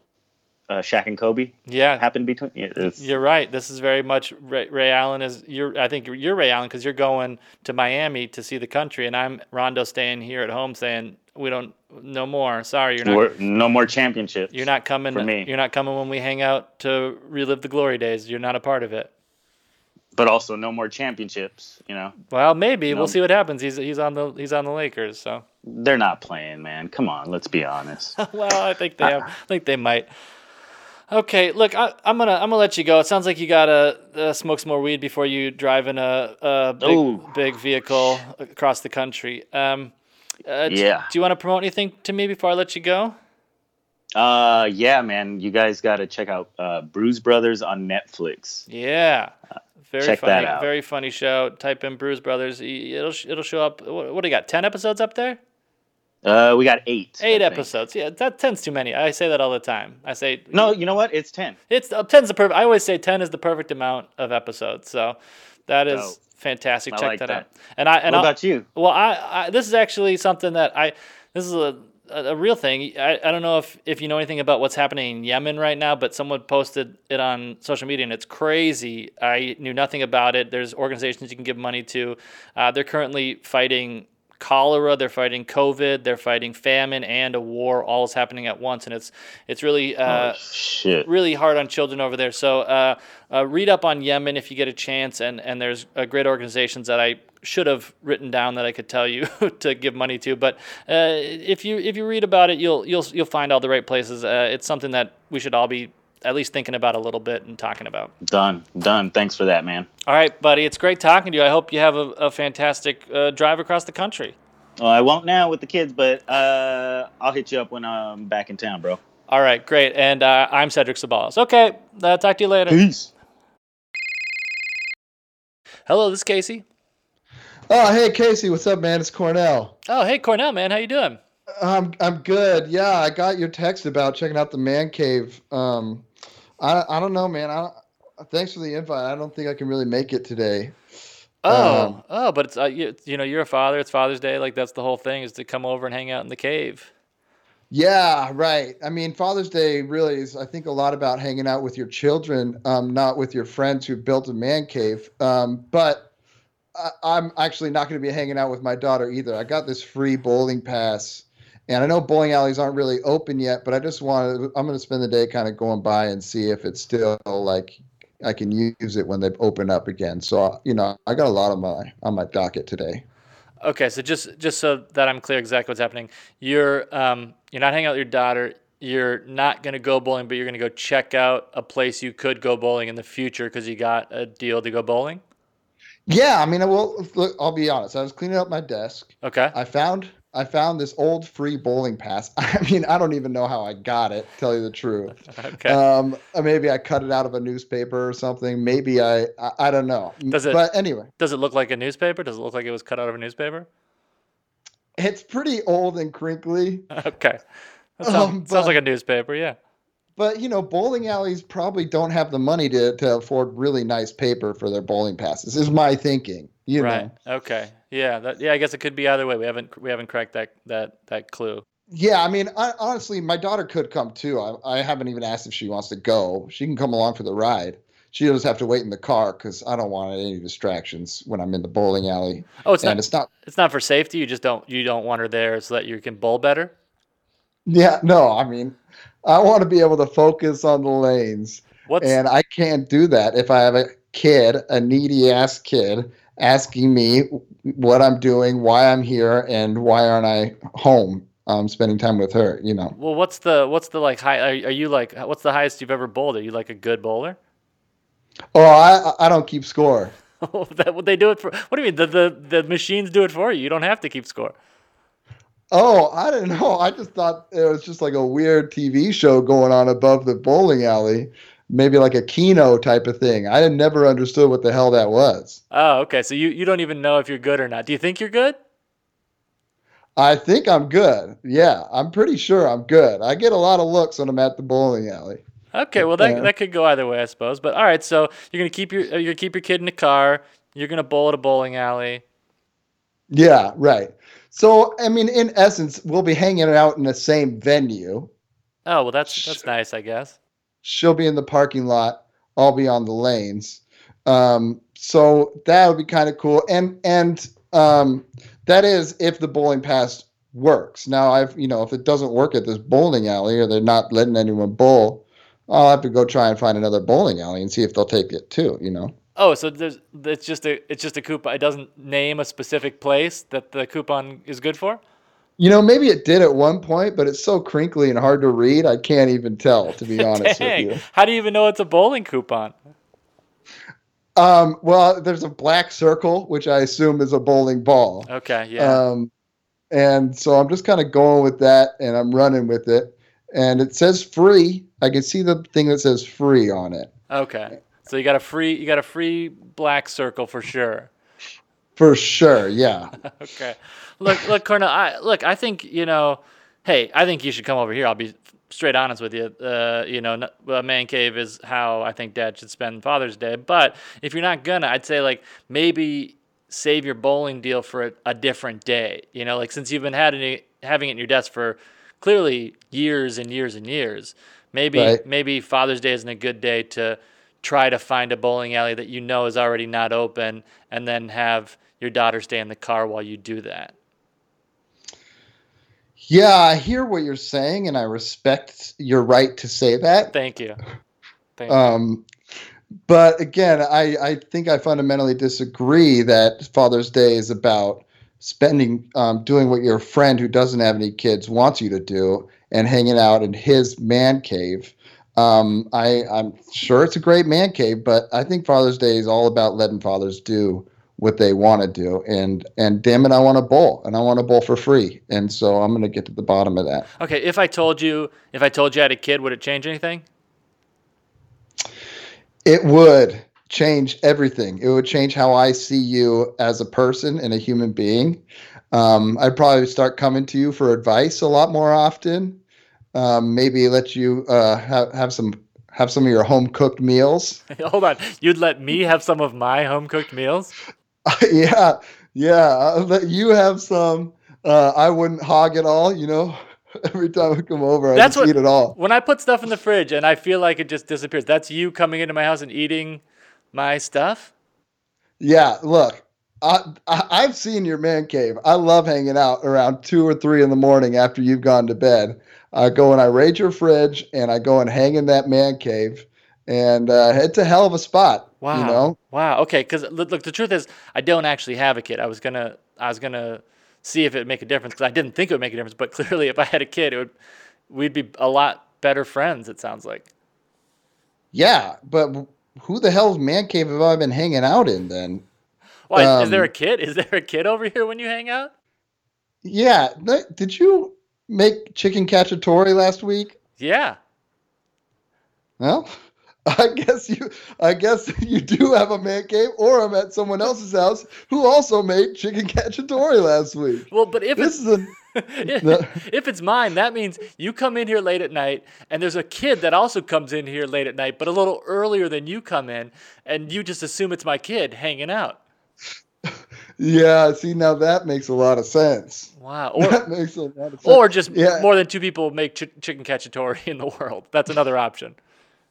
G: uh, Shaq and Kobe
A: Yeah,
G: happened between. It's,
A: you're right. This is very much Ray, Ray Allen is you're. I think you're, you're Ray Allen because you're going to Miami to see the country, and I'm Rondo staying here at home saying we don't no more. Sorry, you're not.
G: no more championships.
A: You're not coming.
G: for me.
A: You're not coming when we hang out to relive the glory days. You're not a part of it.
G: But also no more championships. You know,
A: Well, maybe
G: No.
A: we'll see what happens. He's he's on the he's on the Lakers, so.
G: they're not playing, man. Come on, let's be honest. [laughs]
A: well, I think they have. [laughs] I think they might. Okay, look, I, I'm gonna I'm gonna let you go. It sounds like you gotta uh, smoke some more weed before you drive in a, a big
G: Ooh.
A: big vehicle across the country. Um, uh,
G: Yeah.
A: Do you want to promote anything to me before I let you go?
G: Uh, yeah, man, you guys got to check out uh, Bruise Brothers on Netflix.
A: Yeah. Very
G: check
A: funny,
G: that out.
A: very funny show. Type in Bruise Brothers. It'll it'll show up. What, what do you got? Ten episodes up there?
G: Uh, we got eight.
A: Eight episodes. Yeah, that ten's too many. I say that all the time. I say
G: No, you know what? It's ten.
A: It's uh, ten's the perfect. I always say ten is the perfect amount of episodes. So that is fantastic.
G: I
A: Check
G: like
A: that,
G: that.
A: out. And I and
G: what
A: I'll-
G: about you?
A: well, I, I this is actually something that I this is a a a real thing. I, I don't know if, if you know anything about what's happening in Yemen right now, but someone posted it on social media and it's crazy. I knew nothing about it. There's organizations you can give money to. Uh, they're currently fighting cholera, they're fighting COVID, they're fighting famine and a war. All is happening at once, and it's it's really uh,
G: oh, shit.
A: really hard on children over there. So uh, uh, read up on Yemen if you get a chance, and and there's uh, great organizations that I should have written down that I could tell you [laughs] to give money to. But uh, if you if you read about it, you'll you'll you'll find all the right places. Uh, it's something that we should all be at least thinking about a little bit and talking about.
G: Done. Done. Thanks for that, man.
A: All right, buddy. It's great talking to you. I hope you have a, a fantastic uh, drive across the country.
G: Well, I won't now with the kids, but uh, I'll hit you up when I'm back in town, bro.
A: All right, great. And uh, I'm Cedric Ceballos. Okay, uh, talk to you later.
G: Peace.
A: Hello, this is Casey.
H: Oh, hey Casey, what's up, man? It's Cornell.
A: Oh, hey Cornell, man. How you doing?
H: I'm I'm good. Yeah, I got your text about checking out the man cave. Um, I I don't know, man. I thanks for the invite. I don't think I can really make it today.
A: Oh,
H: Um,
A: oh, but it's uh, you, you know you're a father. It's Father's Day. Like that's the whole thing is to come over and hang out in the cave.
H: Yeah, right. I mean, Father's Day really is, I think, a lot about hanging out with your children, um, not with your friends who built a man cave. Um, but I, I'm actually not going to be hanging out with my daughter either. I got this free bowling pass, and I know bowling alleys aren't really open yet, but I just want to, I'm going to spend the day kind of going by and see if it's still like I can use it when they open up again. So, you know, I got a lot of my on my docket today.
A: Okay, so just just so that I'm clear exactly what's happening, you're um you're not hanging out with your daughter. You're not gonna go bowling, but you're gonna go check out a place you could go bowling in the future because you got a deal to go bowling.
H: Yeah, I mean, I will. Look, I'll be honest. I was cleaning up my desk.
A: Okay.
H: I found I found this old free bowling pass. [laughs] I mean, I don't even know how I got it. Tell you the truth. [laughs]
A: Okay.
H: Um, uh, maybe I cut it out of a newspaper or something. Maybe I I, I don't know.
A: Does it-
H: But anyway,
A: Does it look like a newspaper? Does it look like it was cut out of a newspaper?
H: it's pretty old and crinkly. [laughs]
A: Okay. That sounds,
H: Um,
A: sounds like a newspaper. Yeah.
H: But you know, bowling alleys probably don't have the money to, to afford really nice paper for their bowling passes. Is my thinking. You
A: right.
H: know.
A: Okay. Yeah. That, yeah. I guess it could be either way. We haven't we haven't cracked that that that clue.
H: Yeah, I mean, I, honestly, my daughter could come too. I, I haven't even asked if she wants to go. She can come along for the ride. She does have to wait in the car because I don't want any distractions when I'm in the bowling alley.
A: Oh, it's
H: and
A: not
H: it's not.
A: it's not for safety. You just don't you don't want her there so that you can bowl better.
H: Yeah, no, I mean, I want to be able to focus on the lanes,
A: What's
H: and I can't do that if I have a kid, a needy ass kid, asking me what I'm doing, why I'm here, and why aren't I home, um, spending time with her. You know.
A: well, what's the what's the like high? Are, are you like what's the highest you've ever bowled? Are you like a good bowler?
H: Oh, I I don't keep score. [laughs]
A: that what they do it for? What do you mean? The, the the machines do it for you. You don't have to keep score.
H: Oh, I didn't know. I just thought it was just like a weird TV show going on above the bowling alley, maybe like a Keno type of thing. I had never understood what the hell that was.
A: Oh, okay. So you you don't even know if you're good or not. Do you think you're good?
H: I think I'm good. Yeah, I'm pretty sure I'm good. I get a lot of looks when I'm at the bowling alley.
A: Okay, well that
H: Yeah.
A: that could go either way, I suppose. But all right, so you're gonna keep your uh, you're gonna keep your kid in the car. You're gonna bowl at a bowling alley.
H: Yeah, right. So, I mean, in essence, we'll be hanging out in the same venue.
A: Oh well, that's that's nice, I guess.
H: She'll be in the parking lot. I'll be on the lanes. Um, so that would be kind of cool. And and um, that is if the bowling pass works. Now, I've you know if it doesn't work at this bowling alley or they're not letting anyone bowl, I'll have to go try and find another bowling alley and see if they'll take it too. You know.
A: Oh, so there's it's just a it's just a coupon. It doesn't name a specific place that the coupon is good for.
H: You know, maybe it did at one point, but it's so crinkly and hard to read. I can't even tell, to be [laughs] honest with you.
A: how do you even know it's a bowling coupon?
H: Um, well, there's a black circle, which I assume is a bowling ball.
A: Okay, yeah.
H: Um, and so I'm just kind of going with that and I'm running with it. And it says free. I can see the thing that says free on it.
A: okay, so you got a free you got a free black circle for sure.
H: For sure. Yeah. [laughs]
A: okay. Look, look, Cornell. I look. I think you know. Hey, I think you should come over here. I'll be straight honest with you. Uh, you know, a man cave is how I think Dad should spend Father's Day. But if you're not gonna, I'd say like maybe save your bowling deal for a, a different day. You know, like since you've been having it, having it in your desk for clearly years and years and years. Maybe
H: Right.
A: maybe Father's Day isn't a good day to try to find a bowling alley that you know is already not open, and then have your daughter stay in the car while you do that.
H: Yeah. I hear what you're saying and I respect your right to say that.
A: Thank you. Thank you.
H: Um, but again, I, I think I fundamentally disagree that Father's Day is about spending, um, doing what your friend who doesn't have any kids wants you to do and hanging out in his man cave. Um, I, I'm sure it's a great man cave, but I think Father's Day is all about letting fathers do what they want to do. And, and damn it, I want to bowl and I want to bowl for free. And so I'm going to get to the bottom of that.
A: Okay, if I told you if I told you I had a kid, would it change anything?
H: It would change everything. It would change how I see you as a person and a human being. Um, I'd probably start coming to you for advice a lot more often. Um, maybe let you uh, have have some have some of your home cooked meals. [laughs]
A: Hold on. You'd let me have some of my home cooked meals? [laughs]
H: yeah, yeah. You have some. Uh, I wouldn't hog it all, you know. [laughs] Every time I come over, I
A: That's
H: just
A: what-
H: eat it all.
A: When I put stuff in the fridge and I feel like it just disappears, that's you coming into my house and eating my stuff?
H: Yeah, look, I, I I've seen your man cave. I love hanging out around two or three in the morning after you've gone to bed. I go and I raid your fridge and I go and hang in that man cave, and uh, it's a hell of a spot.
A: Wow.
H: You know,
A: Wow. Okay. Because look, look, the truth is, I don't actually have a kid. I was gonna, I was gonna see if it would make a difference because I didn't think it would make a difference. But [laughs] clearly, if I had a kid, it would, we'd be a lot better friends. It sounds like.
H: yeah, but who the hell's man cave have I been hanging out in then?
A: Why is there a
H: Um,
A: kid? Is there a kid over here when you hang out?
H: Yeah, did you make chicken cacciatore last week?
A: Yeah.
H: Well, [laughs] I guess you I guess [laughs] you do have a man cave, or I'm at someone else's house who also made chicken cacciatore last week.
A: Well, but if
H: This
A: it's
H: is a [laughs]
A: if, if it's mine, that means you come in here late at night, and there's a kid that also comes in here late at night, but a little earlier than you come in, and you just assume it's my kid hanging out.
H: yeah. See, now that makes a lot of sense.
A: Wow. Or
H: that makes a lot of sense.
A: or just
H: Yeah.
A: more than two people make ch- chicken cacciatore in the world. That's another option.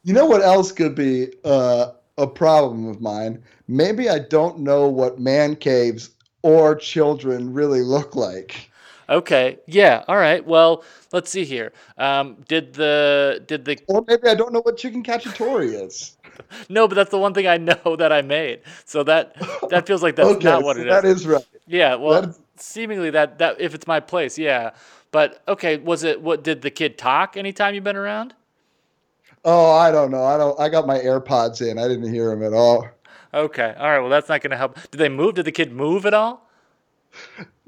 H: You know what else could be uh, a problem of mine? Maybe I don't know what man caves or children really look like.
A: Okay. Yeah. All right. Well, let's see here. Um, did the did the
H: Or maybe I don't know what chicken cacciatore is. [laughs]
A: no? But that's the one thing I know that I made. So that that feels like that's [laughs]
H: okay,
A: not what
H: so
A: it is.
H: that is right.
A: Yeah, well,
H: That is-
A: seemingly that that if it's my place, yeah. But okay, was it what did the kid talk anytime you've been around?
H: Oh, I don't know. I don't. I got my AirPods in. I didn't hear him at all.
A: Okay, all right. Well, that's not going to help. Did they move? Did the kid move at all?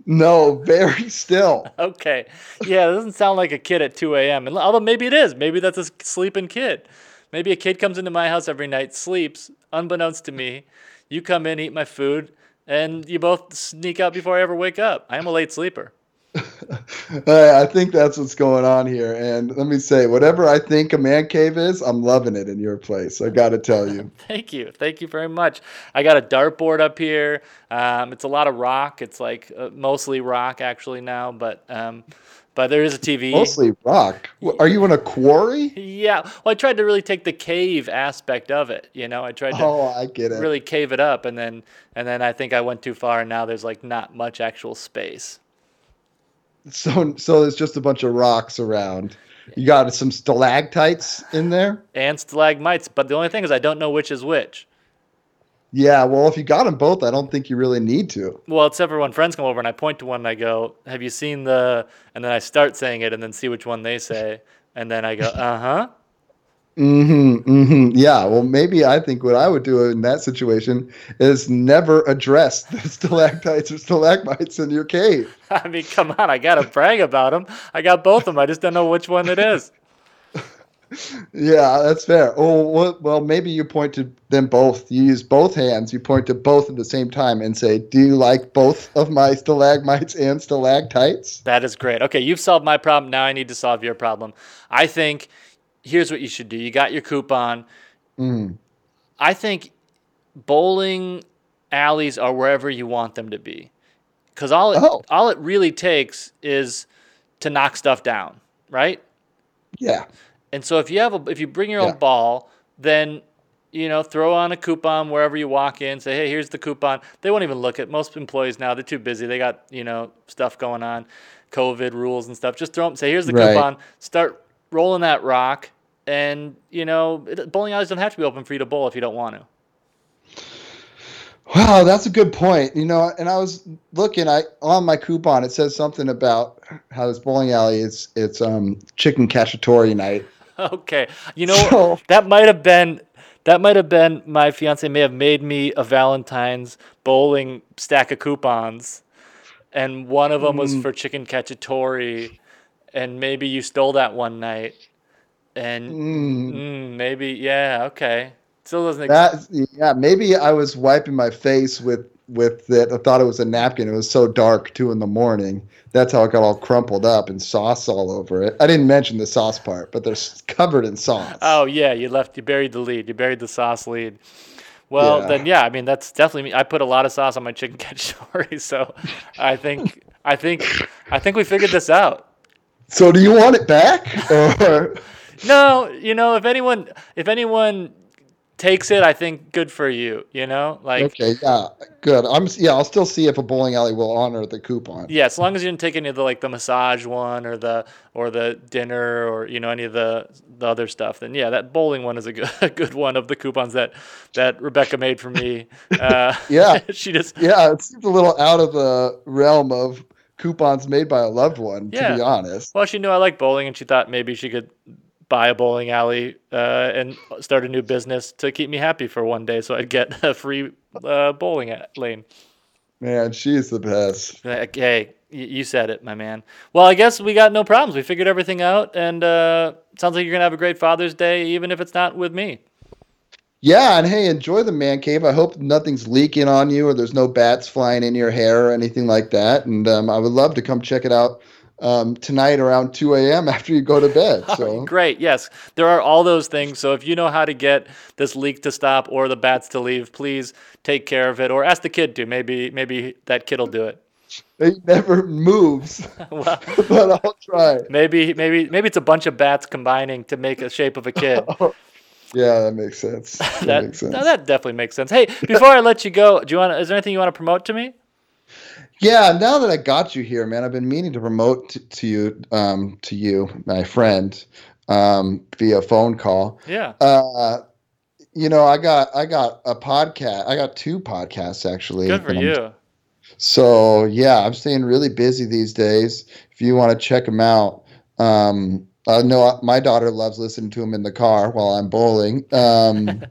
H: No, very still. [laughs]
A: Okay, yeah, it doesn't sound like a kid at 2 a.m. Although maybe it is. Maybe that's a sleeping kid. Maybe a kid comes into my house every night, sleeps, unbeknownst to me. You come in, eat my food, and you both sneak out before I ever wake up. I am a late sleeper.
H: Hey, I think that's what's going on here. And let me say, whatever I think a man cave is, I'm loving it in your place. I got to tell you. [laughs]
A: Thank you. Thank you very much. I got a dartboard up here. Um, it's a lot of rock. It's like uh, mostly rock actually now, but um, but there is a TV.
H: Mostly rock. Are you in a quarry?
A: Yeah. Well, I tried to really take the cave aspect of it. You know, I tried to
H: Oh, I get it.
A: really cave it up, and then and then I think I went too far, and now there's like not much actual space.
H: So, so there's just a bunch of rocks around. You got some stalactites in there.
A: And stalagmites, but the only thing is I don't know which is which.
H: Yeah, well, if you got them both, I don't think you really need to.
A: Well, except for when friends come over and I point to one and I go, "Have you seen the?" And then I start saying it and then see which one they say, and then I go, "Uh huh."
H: Mm-hmm. Mm-hmm. Yeah. Well, maybe I think what I would do in that situation is never address [laughs] the stalactites or stalagmites in your cave. [laughs]
A: I mean, come on, I gotta brag about them. I got both of them. I just don't know which one it is. [laughs]
H: Yeah, that's fair. Oh, well, well, maybe you point to them both. You use both hands. You point to both at the same time and say, "Do you like both of my stalagmites and stalactites?"
A: That is great. Okay, you've solved my problem. Now I need to solve your problem. I think here's what you should do. You got your coupon.
H: Mm.
A: I think bowling alleys are wherever you want them to be, because all it,
H: Oh.
A: all it really takes is to knock stuff down, right?
H: Yeah.
A: And so if you have a, if you bring your
H: Yeah.
A: own ball, then you know throw on a coupon wherever you walk in. Say, hey, here's the coupon. They won't even look at most employees now. They're too busy. They got you know stuff going on, COVID rules and stuff. Just throw them. Say, here's the
H: Right.
A: coupon. Start rolling that rock. And you know, it, bowling alleys don't have to be open for you to bowl if you don't want to.
H: Wow, that's a good point. You know, and I was looking. I on my coupon it says something about how this bowling alley is it's um chicken cacciatore night. [laughs]
A: Okay, you know
H: So-
A: that might have been that might have been my fiance may have made me a Valentine's bowling stack of coupons, and one of them was
H: Mm.
A: for chicken cacciatore, and maybe you stole that one night, and
H: Mm,
A: mm, maybe yeah okay still doesn't
H: that yeah, maybe I was wiping my face with with it. I thought it was a napkin. It was so dark, two in the morning. That's how it got all crumpled up and sauce all over it. I didn't mention the sauce part, but they're covered in sauce.
A: Oh yeah, you left. You buried the lead. You buried the sauce lead. Well,
H: Yeah.
A: then yeah, I mean that's definitely me. I put a lot of sauce on my chicken [laughs] cacciatore, so I think I think I think we figured this out.
H: So do you want it back, [laughs] or
A: No, you know, if anyone if anyone takes it, I think good for you. You know, like
H: okay? Yeah, good. I'm yeah. I'll still see if a bowling alley will honor the coupon.
A: yeah, as long as you didn't take any of the like the massage one or the or the dinner or you know any of the the other stuff, then yeah, that bowling one is a good [laughs] a good one of the coupons that that Rebecca made for me. [laughs] Uh,
H: Yeah.
A: she just
H: Yeah, it seems a little out of the realm of coupons made by a loved one. To be honest.
A: Well, she knew I like bowling, and she thought maybe she could buy a bowling alley uh, and start a new business to keep me happy for one day, so I'd get [laughs] a free uh, bowling lane.
H: Man, she's the best.
A: Hey, you said it, my man. Well, I guess we got no problems. We figured everything out, and uh, sounds like you're gonna have a great Father's Day, even if it's not with me.
H: Yeah, and hey, enjoy the man cave. I hope nothing's leaking on you or there's no bats flying in your hair or anything like that. And um, I would love to come check it out um, tonight around 2 a.m. [laughs] after you go to bed. [laughs] So
A: Great. Yes, there are all those things. So if you know how to get this leak to stop or the bats to leave, please take care of it, or ask the kid to. Maybe maybe that kid will do it.
H: it never moves, [laughs]
A: well,
H: but I'll try.
A: maybe maybe maybe it's a bunch of bats combining to make a shape of a kid.
H: Yeah, that makes sense. [laughs] That,
A: that,
H: makes sense.
A: no, that definitely makes sense. Hey, before I let you go, do you want? Is there anything you want to promote to me?
H: Yeah, now that I got you here, man, I've been meaning to promote t- to you, um, to you, my friend, um, via phone call.
A: Yeah.
H: Uh, you know, I got I got a podcast. I got two podcasts actually.
A: Good for
H: I'm-
A: you.
H: So yeah, I'm staying really busy these days. If you want to check them out, um, I know my daughter loves listening to them in the car while I'm bowling. Um,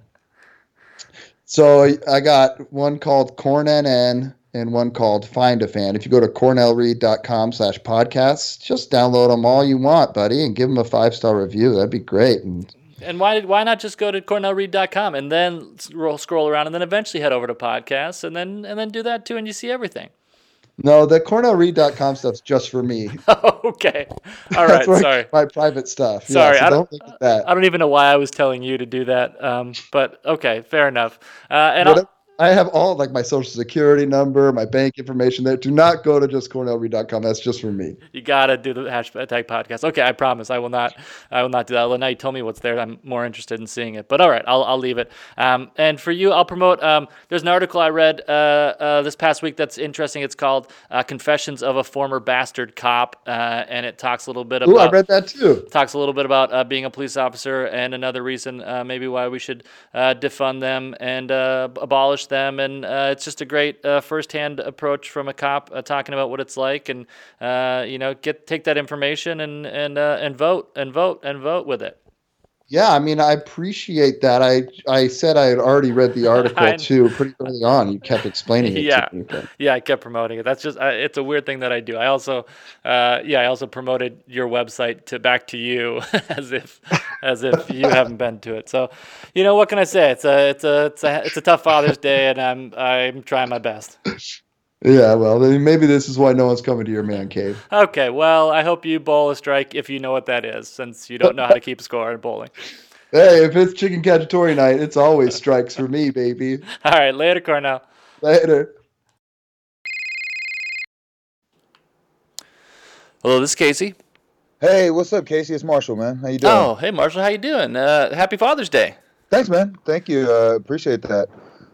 H: [laughs] so I got one called Corn NN and one called Find a Fan. If you go to cornellreed.com slash podcasts, just download them all you want, buddy, and give them a five star review. That'd be great. And
A: And why why not just go to cornellreed.com and then scroll scroll around and then eventually head over to podcasts and then and then do that too and you see everything.
H: No, the cornellreed.com stuff's just for me. [laughs]
A: okay. All right. Sorry.
H: my private stuff.
A: Sorry,
H: yeah, so
A: I
H: don't
A: don't-
H: think of that.
A: I don't even know why I was telling you to do that. Um, but okay, fair enough. Uh, and I'll,
H: I have all like my social security number, my bank information there. Do not go to just cornellreed.com. That's just for me.
A: you gotta do the hashtag podcast. Okay, I promise. I will not. I will not do that. Now you told me what's there. I'm more interested in seeing it. But all right, I'll, I'll leave it. Um, and for you, I'll promote. Um, there's an article I read uh, uh, this past week that's interesting. It's called uh, "Confessions of a Former Bastard Cop," uh, and it talks a little bit about.
H: Ooh, I read that too.
A: talks a little bit about uh, being a police officer and another reason uh, maybe why we should uh, defund them and uh, them. And uh, it's just a great uh, firsthand approach from a cop uh, talking about what it's like and uh, you know get take that information and and uh, and vote and vote and vote with it.
H: Yeah, I mean, I appreciate that. I I said I had already read the [laughs] article too pretty early on. You kept explaining it
A: Yeah.
H: to me.
A: Yeah, I kept promoting it. That's just I, it's a weird thing that I do. I also, uh, yeah, I also promoted your website to back to you [laughs] as if as if you haven't been to it. So, you know, what can I say? It's a it's a it's a it's a tough Father's Day, and I'm I'm trying my best.
H: Yeah, well, then maybe this is why no one's coming to your man cave.
A: Okay, well, I hope you bowl a strike if you know what that is, since you don't know how to keep score in bowling.
H: Hey, if it's chicken cacciatore night, it's always strikes for me, baby. [laughs]
A: All right, later, Cornell.
H: Later.
A: Hello, this is Casey.
I: Hey, what's up, Casey? It's Marshall, man. How you doing?
A: Oh, hey, Marshall, how you doing? Uh, happy Father's Day.
I: Thanks, man. Thank you. Uh, appreciate that.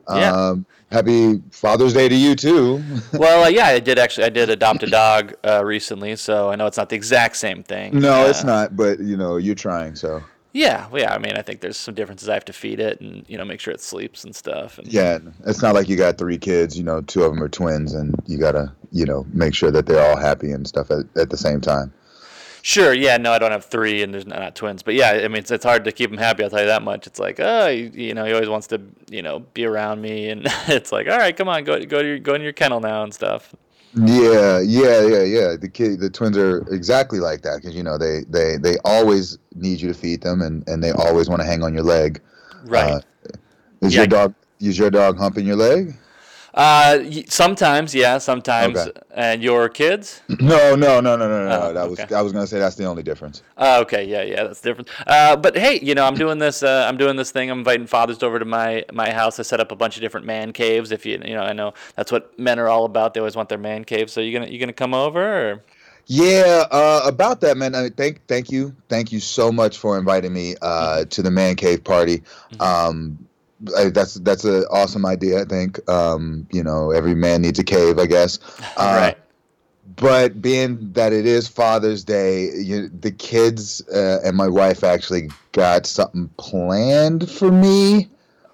A: Yeah.
I: Um, happy Father's Day to you too. [laughs]
A: well, uh, yeah, I did actually. I did adopt a dog uh, recently, so I know it's not the exact same thing.
I: no,
A: Uh,
I: it's not. But you know, you're trying. So
A: Yeah, well, yeah. I mean, I think there's some differences. I have to feed it and you know make sure it sleeps and stuff. And,
I: yeah, it's not like you got three kids. You know, two of them are twins, and you gotta you know make sure that they're all happy and stuff at, at the same time.
A: Sure. Yeah. No, I don't have three, and there's not, twins. But yeah, I mean, it's, it's hard to keep them happy. I'll tell you that much. It's like, oh, you, you know, he always wants to, you know, be around me, and [laughs] it's like, all right, come on, go go to your go in your kennel now and stuff.
I: Yeah, yeah, yeah, yeah. The kid, the twins are exactly like that because you know they they they always need you to feed them, and and they always want to hang on your leg.
A: Right.
I: Uh, is
A: Yeah.
I: your dog is your dog humping your leg?
A: Uh, sometimes, yeah, sometimes.
I: Okay.
A: And your kids? [clears throat]
I: No, no, no, no, no, no.
A: Oh,
I: that was
A: okay.
I: I was gonna say that's the only difference.
A: Oh, okay, yeah, yeah, that's different. Uh, but hey, you know, I'm doing this. Uh, I'm doing this thing. I'm inviting fathers over to my my house. I set up a bunch of different man caves. If you you know, I know that's what men are all about. They always want their man cave. So you gonna you gonna come over? Or?
I: Yeah, uh, about that, man. I thank, thank you, thank you so much for inviting me uh, to the man cave party. Um, I, that's that's an awesome idea. I think um, you know every man needs a cave, I guess. [laughs] Uh,
A: right.
I: But being that it is Father's Day, you, the kids uh, and my wife actually got something planned for me.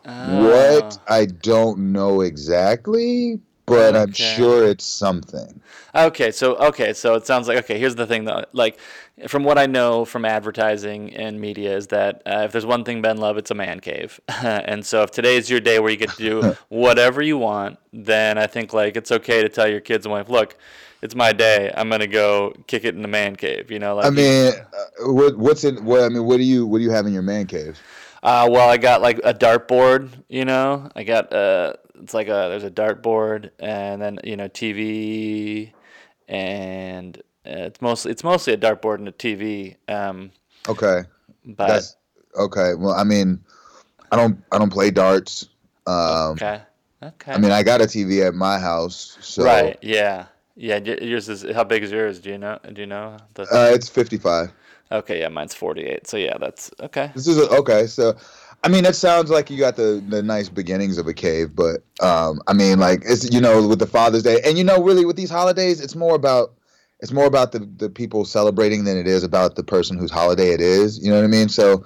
I: What
A: Oh.
I: I don't know exactly, but I'm sure it's something.
A: Okay, so okay, so it sounds like okay. Here's the thing, though. Like, from what I know from advertising and media, is that uh, if there's one thing Ben love, it's a man cave. [laughs] and so, if today is your day where you get to do [laughs] whatever you want, then I think like it's okay to tell your kids and wife, look, it's my day. I'm gonna go kick it in the man cave. You know, like
I: I mean, uh, what, what's it? What I mean, what do you what do you have in your man cave?
A: Uh, well, I got like a dartboard, you know. I got uh, it's like a there's a dartboard, and then you know TV, and uh, it's mostly it's mostly a dartboard and a TV. Um,
I: Okay,
A: but
I: that's okay. Well, I mean, I don't I don't play darts. Um,
A: okay, okay,
I: I mean, I got a TV at my house, so
A: right, yeah, yeah. Yours is how big is yours? Do you know? Do you know? The,
I: uh, it's 55.
A: okay, yeah, mine's 48. So yeah, that's okay.
I: This is a, okay. So, I mean, it sounds like you got the the nice beginnings of a cave, but um, I mean, like it's you know with the Father's Day, and you know, really with these holidays, it's more about it's more about the the people celebrating than it is about the person whose holiday it is. You know what I mean? So,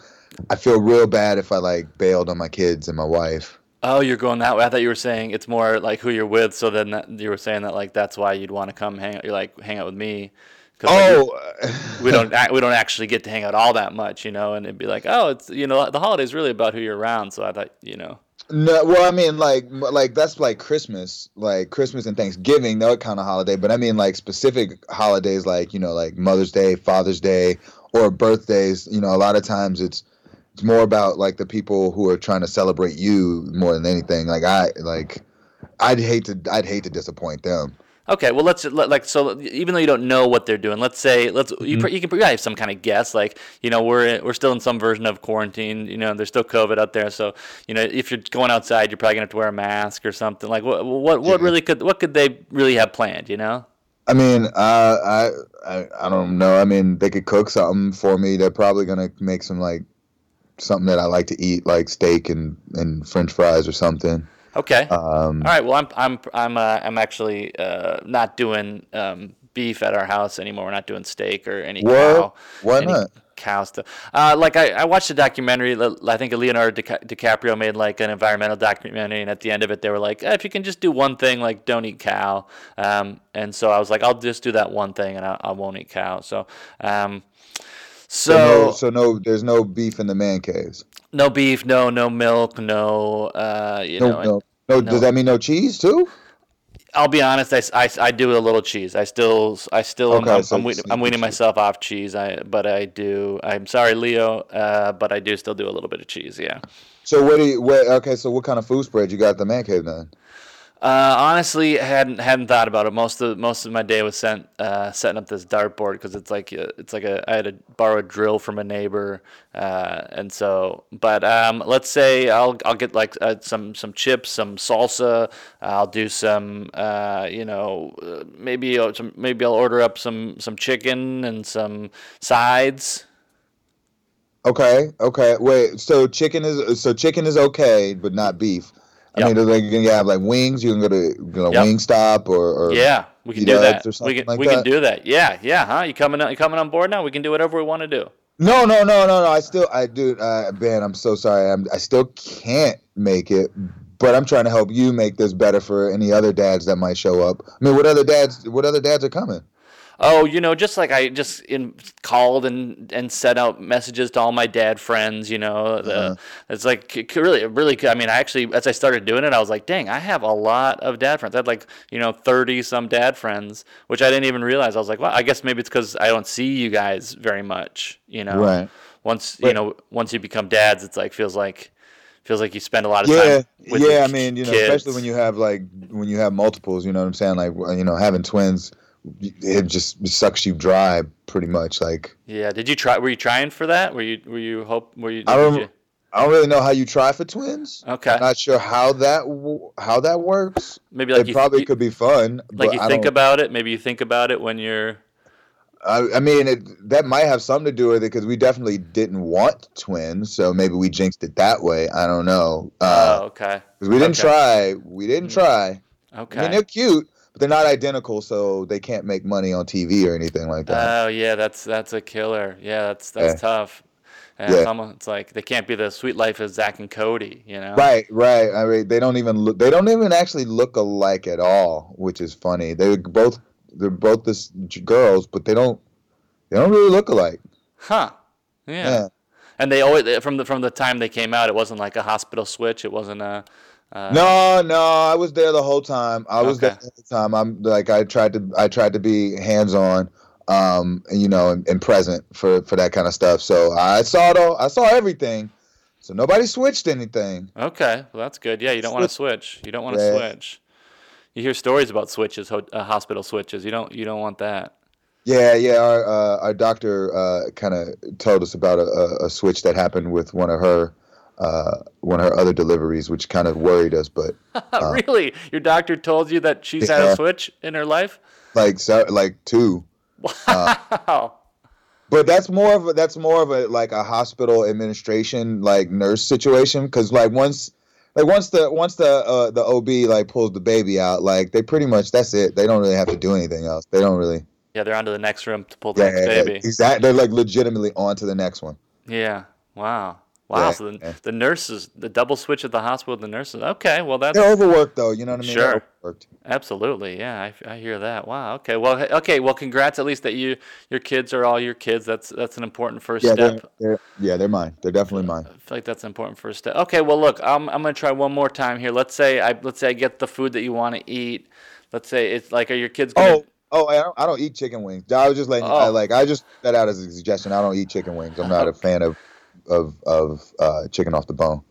I: I feel real bad if I like bailed on my kids and my wife.
A: Oh, you're going that way. I thought you were saying it's more like who you're with. So then that, you were saying that like that's why you'd want to come hang. You're like hang out with me. 'Cause, like,
I: Oh,
A: we don't [laughs] we don't actually get to hang out all that much, you know, and it'd be like, oh, it's you know, the holiday's really about who you're around. So I thought, you know,
I: No, well, I mean, like, like that's like Christmas, like Christmas and Thanksgiving, that kind of holiday. But I mean, like specific holidays, like you know, like Mother's Day, Father's Day, or birthdays. You know, a lot of times it's it's more about like the people who are trying to celebrate you more than anything. Like I, like, I'd hate to, I'd hate to disappoint them.
A: Okay, well, let's let, like so. Even though you don't know what they're doing, let's say let's you you can probably have some kind of guess. Like you know, we're we're still in some version of quarantine. You know, there's still COVID out there. So you know, if you're going outside, you're probably gonna have to wear a mask or something. Like what what what
I: Yeah.
A: really could what could they really have planned? You know.
I: I mean, uh, I, I, I don't know. I mean, they could cook something for me. They're probably gonna make some like something that I like to eat, like steak and and French fries or something.
A: Okay.
I: Um,
A: All right. Well, I'm I'm I'm uh, I'm actually uh, not doing um, beef at our house anymore. We're not doing steak or any
I: What?
A: cow.
I: Why
A: any
I: not?
A: Cow stuff. Uh, like I, I watched a documentary. I think Leonardo Dica- DiCaprio made like an environmental documentary, and at the end of it, they were like, eh, if you can just do one thing, like don't eat cow. Um, and so I was like, I'll just do that one thing, and I, I won't eat cow. So. Um,
I: So,
A: so
I: no, so no, there's no beef in the man caves.
A: No beef, no no milk, no uh, you
I: No,
A: know,
I: no, no,
A: no.
I: Does that mean no cheese too?
A: I'll be honest. I, I, I do a little cheese. I still I still
I: Okay,
A: I'm,
I: so
A: I'm,
I: it's
A: wean- I'm weaning myself off cheese. I but I do. I'm sorry, Leo. Uh, but I do still do a little bit of cheese. Yeah.
I: So what do you? What, okay, so what kind of food spread you got at the man cave then?
A: Uh, honestly, hadn't hadn't thought about it. Most of most of my day was spent uh, setting up this dartboard because it's like a, it's like a I had to borrow a drill from a neighbor, uh, and so. But um, let's say I'll I'll get like uh, some some chips, some salsa. I'll do some uh, you know uh, maybe uh, some maybe I'll order up some some chicken and some sides.
I: Okay, okay. Wait, so chicken is so chicken is okay, but not beef. I
A: Yep.
I: mean, are they gonna have like wings? You can go to you know,
A: Yep.
I: Wingstop or, or
A: Yeah, we can do that.
I: or
A: We
I: something
A: can
I: like
A: we can do that. Yeah, yeah, huh? You coming on, you coming on board now? We can do whatever we want to do.
I: No, no, no, no, no. I still, I do, uh, Ben. I'm so sorry. I'm, I still can't make it, but I'm trying to help you make this better for any other dads that might show up. I mean, what other dads? What other dads are coming?
A: Oh, you know, just like I just in, called and and sent out messages to all my dad friends. You know, the,
I: Uh-huh.
A: it's like really, really. I mean, I actually, as I started doing it, I was like, dang, I have a lot of dad friends. I had like you know thirty some dad friends, which I didn't even realize. I was like, well, I guess maybe it's because I don't see you guys very much. You know,
I: Right.
A: once you know, once you become dads, it's like feels like feels like you spend a lot of
I: Yeah,
A: time. With
I: yeah.
A: your
I: I mean, you know,
A: kids.
I: especially when you have like when you have multiples. You know what I'm saying? Like you know, having twins, it just sucks you dry pretty much. Like
A: Yeah. Did you try? Were you trying for that? Were you? Were you hope? Were you?
I: I don't-
A: you-
I: I don't really know how you try for twins.
A: okay.
I: I'm Not sure how that how that works.
A: Maybe like
I: it
A: you
I: probably
A: you-
I: could be fun.
A: like you
I: I
A: think about it. Maybe you think about it when you're.
I: I, I mean, it, that might have something to do with it because we definitely didn't want twins, so maybe we jinxed it that way. I don't know.
A: oh,
I: Uh,
A: okay.
I: 'cause we didn't
A: okay.
I: try. We didn't try.
A: Okay.
I: I mean, they're cute, but they're not identical, so they can't make money on TV or anything like that.
A: Oh yeah, that's that's a killer. Yeah, that's that's
I: Yeah.
A: tough. And
I: Yeah.
A: it's, almost, it's like they can't be the sweet life of Zach and Cody, you know?
I: Right, right. I mean, they don't even look. They don't even actually look alike at all, which is funny. They're both they're both this girls, but they don't they don't really look alike.
A: Huh. Yeah.
I: Yeah.
A: And they always from the from the time they came out, it wasn't like a hospital switch. It wasn't a. Uh,
I: No, no, I was there the whole time. I was
A: Okay.
I: there the whole time. I'm like I tried to I tried to be hands on, um, you know, and, and present for for that kind of stuff. So I saw it all. I saw everything. So nobody switched anything.
A: Okay, well that's good. Yeah, you don't want to switch. You don't want to
I: Yeah.
A: switch. You hear stories about switches, ho- uh, hospital switches. You don't. You don't want that.
I: Yeah, yeah. Our uh, our doctor uh, kind of told us about a, a, a switch that happened with one of her uh, one of her other deliveries, which kind of worried us. But [laughs]
A: really, your doctor told you that she's had a switch in her life.
I: like so, like two. [laughs]
A: Wow.
I: But that's more of a, that's more of a like a hospital administration like nurse situation because like once like once the once the uh, the OB like pulls the baby out like they pretty much that's it they don't really have to do anything else they don't really
A: yeah, they're on to the next room to pull the
I: yeah,
A: next
I: yeah,
A: baby.
I: exactly they're like legitimately on to the next one
A: Yeah. Wow. Wow.
I: Yeah,
A: so the,
I: yeah.
A: the nurses, the double switch at the hospital, the nurses. Okay. Well, that's
I: they're overworked though you know what I mean
A: Sure.
I: Overworked.
A: absolutely. Yeah, I, I hear that. Wow. Okay. Well. Okay. Well, congrats at least that you your kids are all your kids. That's that's an important first
I: yeah they're,
A: step.
I: they're yeah they're mine they're definitely mine
A: I feel like that's an important first step. Okay. Well, look, I'm I'm gonna try one more time here. Let's say I let's say I get the food that you want to eat. Let's say it's like, are your kids gonna?
I: oh oh I don't, I don't eat chicken wings I was just letting I
A: Oh.
I: like I just that out as a suggestion I don't eat chicken wings I'm not uh-huh. a fan of of of uh, chicken off the bone.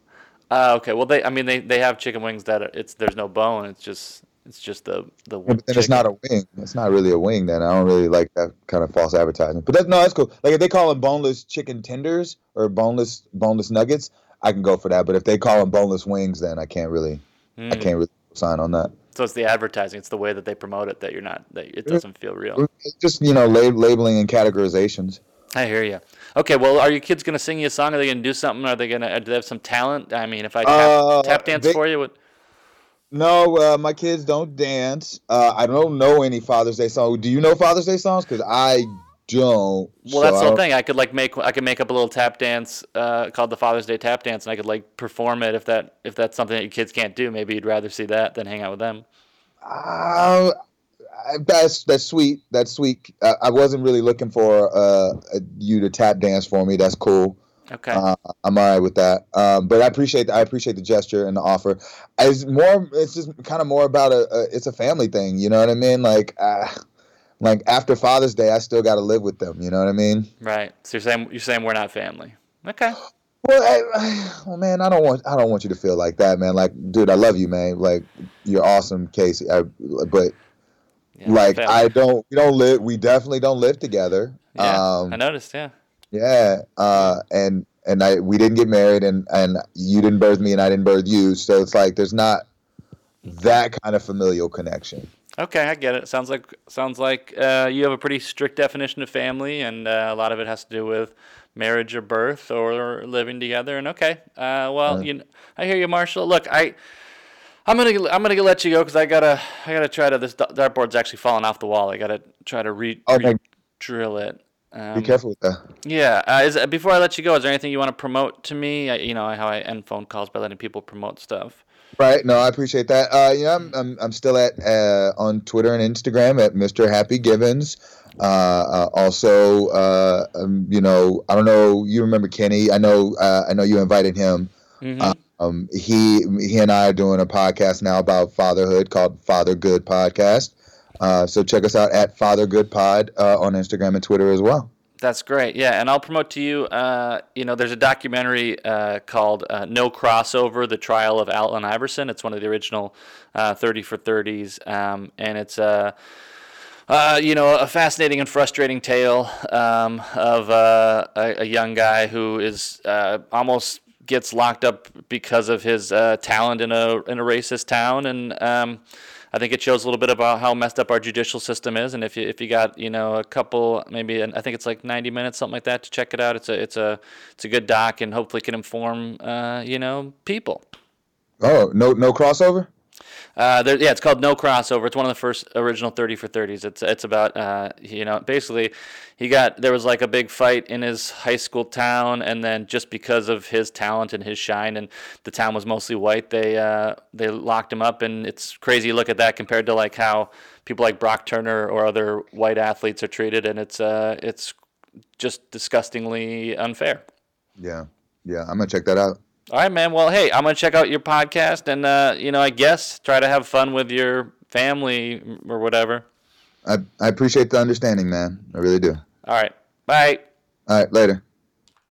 A: Uh, okay. Well, they I mean they, they have chicken wings that are, it's there's no bone. It's just it's just the the.
I: Yeah, but then it's not a wing. It's not really a wing. Then I don't really like that kind of false advertising. But that's no, that's cool. Like if they call them boneless chicken tenders or boneless boneless nuggets, I can go for that. But if they call them boneless wings, then I can't really I
A: Mm.
I: can't really sign on that.
A: So it's the advertising. It's the way that they promote it that you're not that it doesn't feel real.
I: It's just you know lab- labeling and categorizations.
A: I hear you. Okay, well, are your kids gonna sing you a song? Are they gonna do something? Are they gonna uh, do they have some talent? I mean, if I tap,
I: Uh,
A: tap dance
I: they-
A: for you, what?
I: No, uh, my kids don't dance. Uh, I don't know any Father's Day songs. Do you know Father's Day songs? Because I don't.
A: Well,
I: so
A: that's the whole thing. I could like make I could make up a little tap dance uh, called the Father's Day tap dance, and I could like perform it if that if that's something that your kids can't do. Maybe you'd rather see that than hang out with them.
I: Uh, that's that's sweet. That's sweet. Uh, I wasn't really looking for uh, you to tap dance for me. That's cool.
A: Okay.
I: Uh, I'm all right with that. Um, but I appreciate I appreciate the gesture and the offer. It's more. It's just kind of more about a, a. It's a family thing. You know what I mean? Like, uh, like after Father's Day, I still got to live with them. You know what I mean?
A: right. So you're saying you're saying we're not family. Okay.
I: Well, I, I, well, man, I don't want I don't want you to feel like that, man. Like, dude, I love you, man. Like, you're awesome, Casey. I, but
A: Yeah,
I: like. I don't. We don't live. We definitely don't live together.
A: Yeah,
I: um,
A: I noticed. Yeah.
I: Yeah, uh, and and I we didn't get married, and and you didn't birth me, and I didn't birth you. So it's like there's not that kind of familial connection.
A: Okay, I get it. Sounds like sounds like uh, you have a pretty strict definition of family, and uh, a lot of it has to do with marriage or birth or living together. And okay, uh, well,
I: Right.
A: you, I hear you, Marshall. Look, I, I'm gonna I'm gonna let you go because I gotta I gotta try to this dartboard's actually falling off the wall. I gotta try to re,
I: Oh,
A: re- drill it. Um,
I: Be careful with that.
A: Yeah. Uh, is before I let you go, is there anything you want to promote to me? I, you know how I end phone calls by letting people promote stuff.
I: Right. No, I appreciate that. Uh, yeah, I'm, I'm, I'm still at uh, on Twitter and Instagram at Mr. Happy Givens. Uh, uh, also, uh, um, you know, I don't know. You remember Kenny? I know. Uh, I know you invited him.
A: hmm
I: Uh, Um, he he and I are doing a podcast now about fatherhood called Father Good Podcast. Uh, so check us out at Father Good Pod uh, on Instagram and Twitter as well.
A: That's great. Yeah, and I'll promote to you. Uh, you know, there's a documentary uh, called uh, "No Crossover: The Trial of Allen Iverson." It's one of the original uh, 30 for 30s, um, and it's a uh, you know a fascinating and frustrating tale um, of uh, a, a young guy who is almost gets locked up because of his talent in a in a racist town, and um, I think it shows a little bit about how messed up our judicial system is, and if you if you got you know a couple maybe I think it's like 90 minutes something like that to check it out. It's a it's a it's a good doc and hopefully can inform uh, you know people.
I: Oh no no crossover.
A: Uh, there, yeah, it's called No Crossover. It's one of the first original 30 for 30s. It's it's about uh, you know basically he got there was like a big fight in his high school town, and then just because of his talent and his shine, and the town was mostly white, they uh, they locked him up, and it's crazy look at that compared to like how people like Brock Turner or other white athletes are treated, and it's uh it's just disgustingly unfair.
I: Yeah, yeah, I'm gonna check that out.
A: All right, man. Well, hey, I'm gonna check out your podcast, and uh, you know, I guess try to have fun with your family or whatever.
I: I I appreciate the understanding, man. I really do.
A: All right. Bye.
I: All right. Later.